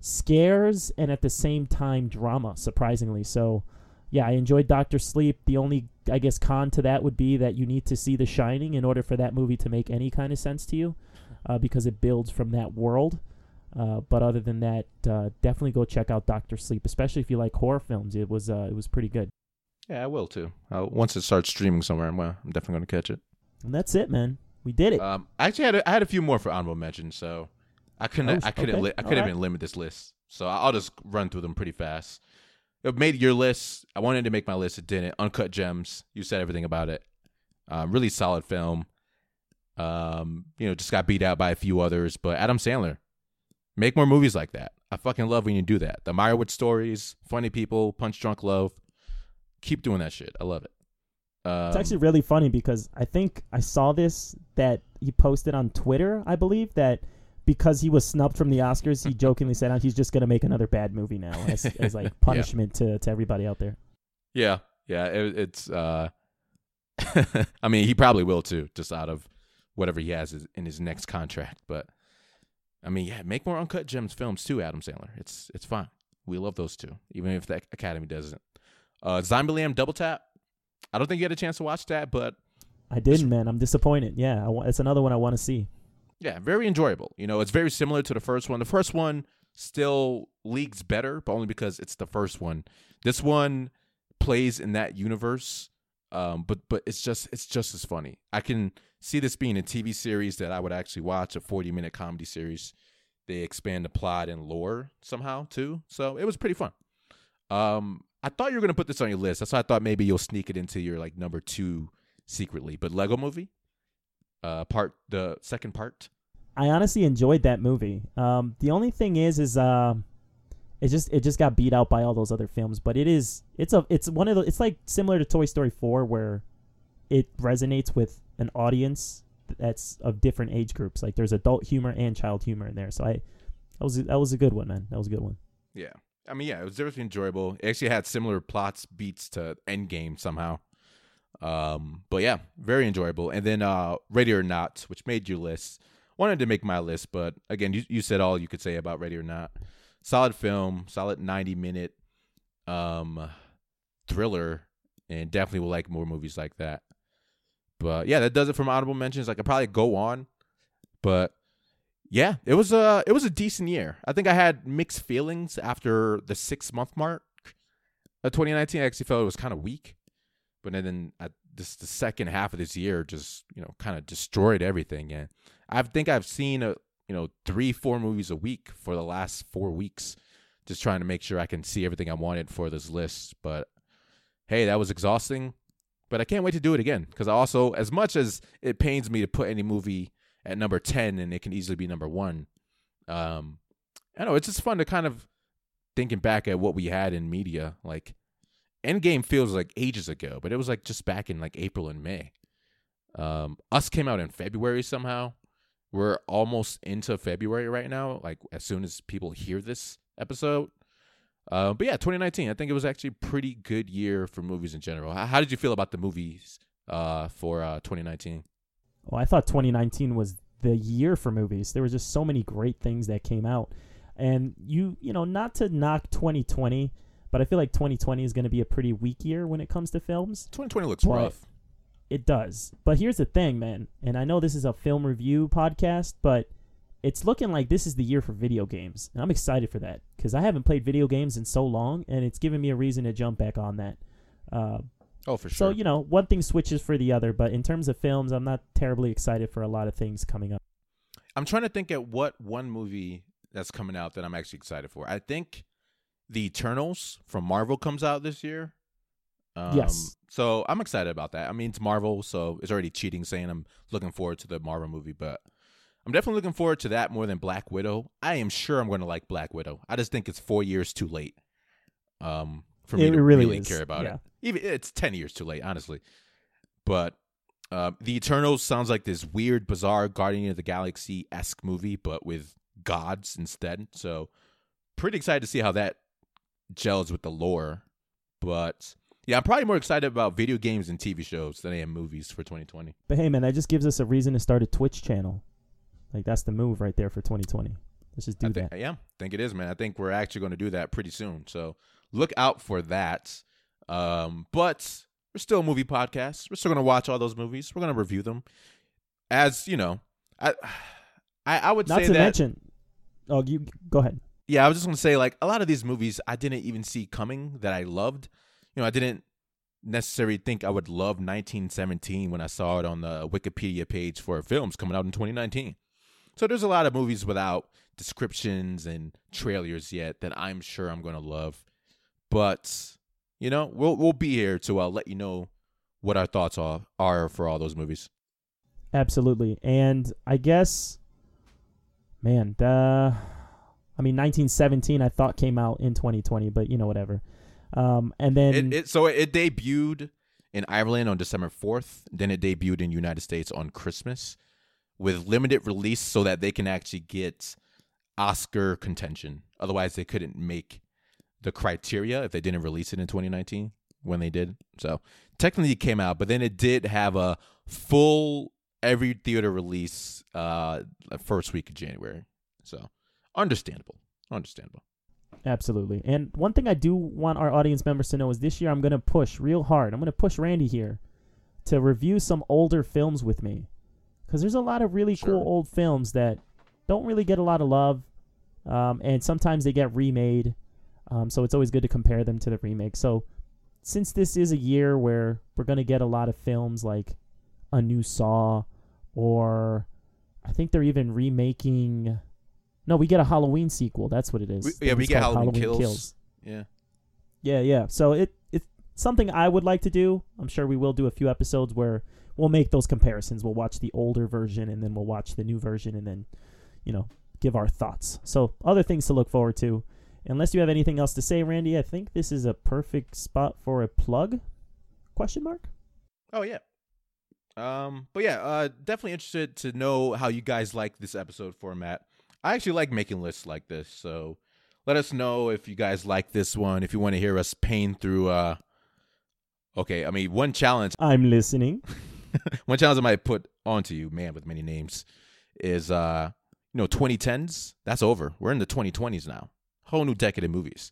scares and at the same time drama. Surprisingly, so yeah, I enjoyed Doctor Sleep. The only I guess con to that would be that you need to see The Shining in order for that movie to make any kind of sense to you, uh, because it builds from that world. Uh, but other than that, uh, definitely go check out Doctor Sleep, especially if you like horror films. It was uh, it was pretty good. Yeah, I will too. Uh, once it starts streaming somewhere, I'm, uh, I'm definitely going to catch it. And that's it, man. We did it. Um, I actually had a, I had a few more for honorable mentions, so I couldn't Oh, I couldn't okay. li- I couldn't right. even limit this list. So I'll just run through them pretty fast. It made your list. I wanted to make my list. It didn't. Uncut Gems. You said everything about it. Um, really solid film. Um, you know, just got beat out by a few others, but Adam Sandler, make more movies like that. I fucking love when you do that. The Meyerowitz stories, funny people, punch drunk love. Keep doing that shit. I love it. Um, It's actually really funny because I think I saw this that he posted on Twitter, I believe, that because he was snubbed from the Oscars, he jokingly said "Oh, he's just going to make another bad movie now as, as like punishment to, to everybody out there. Yeah, yeah, it, it's. uh I mean, he probably will too, just out of whatever he has in his next contract. But I mean, yeah, make more uncut gems films too, Adam Sandler. It's it's fine. We love those two, even if the Academy doesn't. Uh Zombieland Double Tap. I don't think you had a chance to watch that, but I didn't, man. I'm disappointed. Yeah, I it's another one I want to see. Yeah, very enjoyable. You know, it's very similar to the first one. The first one still leagues better, but only because it's the first one. This one plays in that universe, um, but but it's just it's just as funny. I can see this being a TV series that I would actually watch, a 40 minute comedy series. They expand the plot and lore somehow too, so it was pretty fun. Um, I thought you were gonna put this on your list. That's why I thought maybe you'll sneak it into your like number two secretly. But Lego Movie, uh, part the second part. I honestly enjoyed that movie. Um, the only thing is, is um, it just it just got beat out by all those other films. But it is it's a it's one of the it's like similar to Toy Story four where it resonates with an audience that's of different age groups. Like there's adult humor and child humor in there. So I that was that was a good one, man. That was a good one. Yeah. I mean, yeah, it was definitely enjoyable. It actually had similar plots, beats to Endgame somehow. Um, but yeah, very enjoyable. And then uh Ready or Not, which made your list. Wanted to make my list, but again, you, you said all you could say about Ready or Not. Solid film, solid 90 minute um thriller, and definitely will like more movies like that. But yeah, that does it from honorable mentions. I could probably go on, but yeah, it was a it was a decent year. I think I had mixed feelings after the six month mark of 2019. I actually felt it was kind of weak, but then, at this the second half of this year just you know kind of destroyed everything. And I think I've seen a you know three four movies a week for the last four weeks, just trying to make sure I can see everything I wanted for this list. But hey, that was exhausting. But I can't wait to do it again because I also, as much as it pains me to put any movie at number ten, and it can easily be number one. Um, I know it's just fun to kind of thinking back at what we had in media. Like Endgame feels like ages ago, but it was like just back in like April and May. Um, Us came out in February somehow. We're almost into February right now. Like as soon as people hear this episode. Uh, but yeah, 2019. I think it was actually a pretty good year for movies in general. How, how did you feel about the movies uh, for uh, 2019? Well, I thought 2019 was the year for movies. There were just so many great things that came out, and you you know not to knock 2020, but I feel like 2020 is going to be a pretty weak year when it comes to films. 2020 looks But- rough. It does. But here's the thing, man. And I know this is a film review podcast, but it's looking like this is the year for video games. And I'm excited for that because I haven't played video games in so long, and it's giving me a reason to jump back on that. Uh, Oh, for sure. So, you know, one thing switches for the other, but in terms of films, I'm not terribly excited for a lot of things coming up. I'm trying to think at what one movie that's coming out that I'm actually excited for. I think The Eternals from Marvel comes out this year. Um, Yes. So I'm excited about that. I mean, it's Marvel, so it's already cheating saying I'm looking forward to the Marvel movie, but I'm definitely looking forward to that more than Black Widow. I am sure I'm going to like Black Widow. I just think it's four years too late um, for me It to really really, care about yeah. it. Even it's ten years too late, honestly. But uh, the Eternals sounds like this weird, bizarre Guardian of the Galaxy esque movie, but with gods instead. So, pretty excited to see how that gels with the lore. But yeah, I'm probably more excited about video games and TV shows than I am movies for 2020. But hey, man, that just gives us a reason to start a Twitch channel. Like, that's the move right there for 2020. Let's just do I think, that. Yeah, I think it is, man. I think we're actually going to do that pretty soon. So look out for that. Um, but we're still a movie podcast. We're still going to watch all those movies. We're going to review them. As you know, I I, I would Not say to that. mention. Oh, you go ahead. Yeah, I was just gonna say like a lot of these movies I didn't even see coming that I loved. You know, I didn't necessarily think I would love 1917 when I saw it on the Wikipedia page for films coming out in 2019. So there's a lot of movies without descriptions and trailers yet that I'm sure I'm gonna love. But you know, we'll we'll be here to uh, let you know what our thoughts are are for all those movies. Absolutely. And I guess, man, the, I mean, 1917 I thought came out in 2020, but you know, whatever. Um, and then It, it so it debuted in Ireland on December fourth. Then it debuted in United States on Christmas, with limited release so that they can actually get Oscar contention. Otherwise, they couldn't make the criteria if they didn't release it in 2019 when they did. So technically, it came out, but then it did have a full every theater release uh first week of January. So understandable, understandable. Absolutely. And one thing I do want our audience members to know is this year I'm going to push real hard. I'm going to push Randy here to review some older films with me. Because there's a lot of really Sure. cool old films that don't really get a lot of love. Um, and sometimes they get remade. Um, so it's always good to compare them to the remake. So since this is a year where we're going to get a lot of films like A New Saw, or I think they're even remaking. No, we get a Halloween sequel. That's what it is. We- yeah, we get called Halloween Kills. Yeah. Yeah, yeah. So it it's something I would like to do. I'm sure we will do a few episodes where we'll make those comparisons. We'll watch the older version and then we'll watch the new version and then, you know, give our thoughts. So other things to look forward to. Unless you have anything else to say, Randy, I think this is a perfect spot for a plug. Question mark? Oh yeah. Um, but yeah, uh, definitely interested to know how you guys like this episode format. I actually like making lists like this, so let us know if you guys like this one. If you want to hear us pain through, uh, okay, I mean one challenge, I'm listening. one challenge I might put onto you, man, with many names, is uh, you know, 2010s. That's over. We're in the 2020s now. Whole new decade of movies.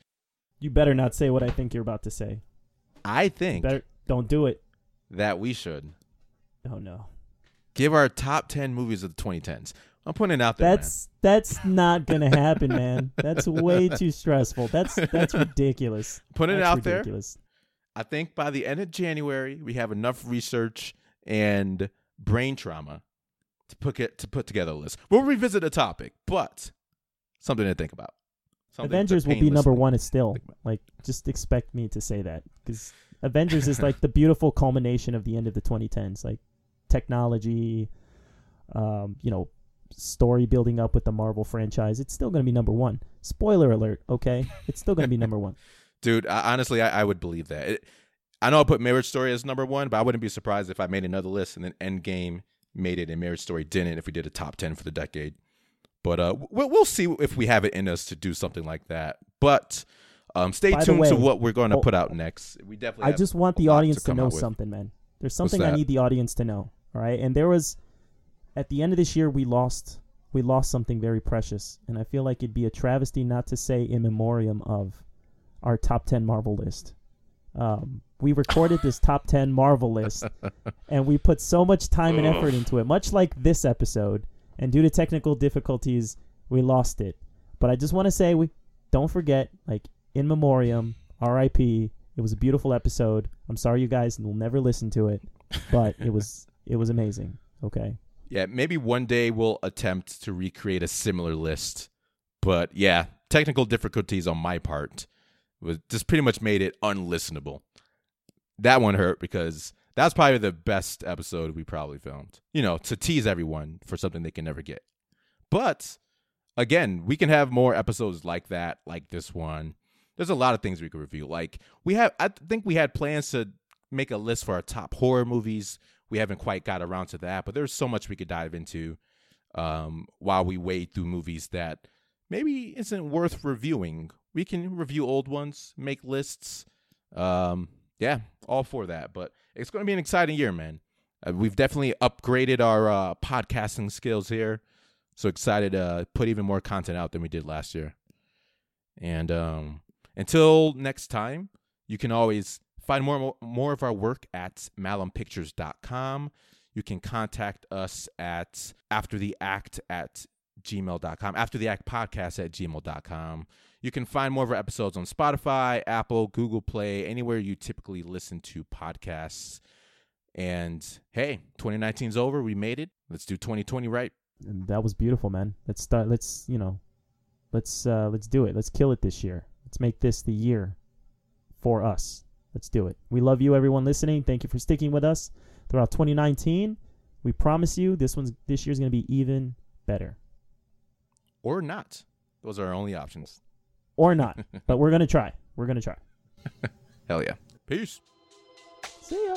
You better not say what I think you're about to say. I think Better don't do it. that we should Oh no. give our top 10 movies of the 2010s. I'm putting it out there. man. That's that's not gonna happen, man. That's way too stressful. That's that's ridiculous. Put it That's out there. ridiculous. I think by the end of January, we have enough research and brain trauma to put it, to put together a list. We'll revisit a topic, but something to think about. Something Avengers will be number one. Is still like just expect me to say that because Avengers is like the beautiful culmination of the end of the 2010s. Like technology, um, you know, story building up with the Marvel franchise, it's still going to be number one. Spoiler alert, okay? It's still going to be number one. Dude, I, honestly, I, I, would believe that. It, I know I put Marriage Story as number one, but I wouldn't be surprised if I made another list and then Endgame made it and Marriage Story didn't if we did a top 10 for the decade. But uh, we'll, we'll see if we have it in us to do something like that. But um, stay By tuned way- to what we're going to oh, put out next. We definitely. I just want the audience to, come know something, man. There's something I need the audience to know. All right, and there was at the end of this year we lost we lost something very precious, and I feel like it'd be a travesty not to say in memoriam of our top ten Marvel list. Um, we recorded this top ten Marvel list, and we put so much time and effort into it, much like this episode. And due to technical difficulties, we lost it. But I just want to say we don't forget, like in memoriam, R.I.P. It was a beautiful episode. I'm sorry you guys will never listen to it, but it was it was amazing. Okay. Yeah, maybe one day we'll attempt to recreate a similar list. But yeah, technical difficulties on my part was just pretty much made it unlistenable. That one hurt because that's probably the best episode we probably filmed. You know, to tease everyone for something they can never get. But again, we can have more episodes like that, like this one. There's a lot of things we could review. Like we have I think we had plans to make a list for our top horror movies. We haven't quite got around to that, but there's so much we could dive into um, while we wade through movies that maybe isn't worth reviewing. We can review old ones, make lists. Um, yeah, all for that. But it's going to be an exciting year, man. Uh, we've definitely upgraded our uh, podcasting skills here. So excited to put even more content out than we did last year. And um, until next time, you can always find more more of our work at malumpictures.com. You can contact us at after the act at gmail.com, after the act podcast at gmail.com. You can find more of our episodes on Spotify, Apple, Google Play, anywhere you typically listen to podcasts. And hey, 2019's over. We made it. Let's do 2020 right. And that was beautiful, man. Let's start. Let's you know, let's uh, let's do it. Let's kill it this year. Let's make this the year for us. Let's do it. We love you, everyone listening. Thank you for sticking with us throughout 2019. We promise you, this one's this year's gonna be even better, Or not. Those are our only options. or not. but we're gonna try. We're gonna try. Hell yeah. Peace. See ya.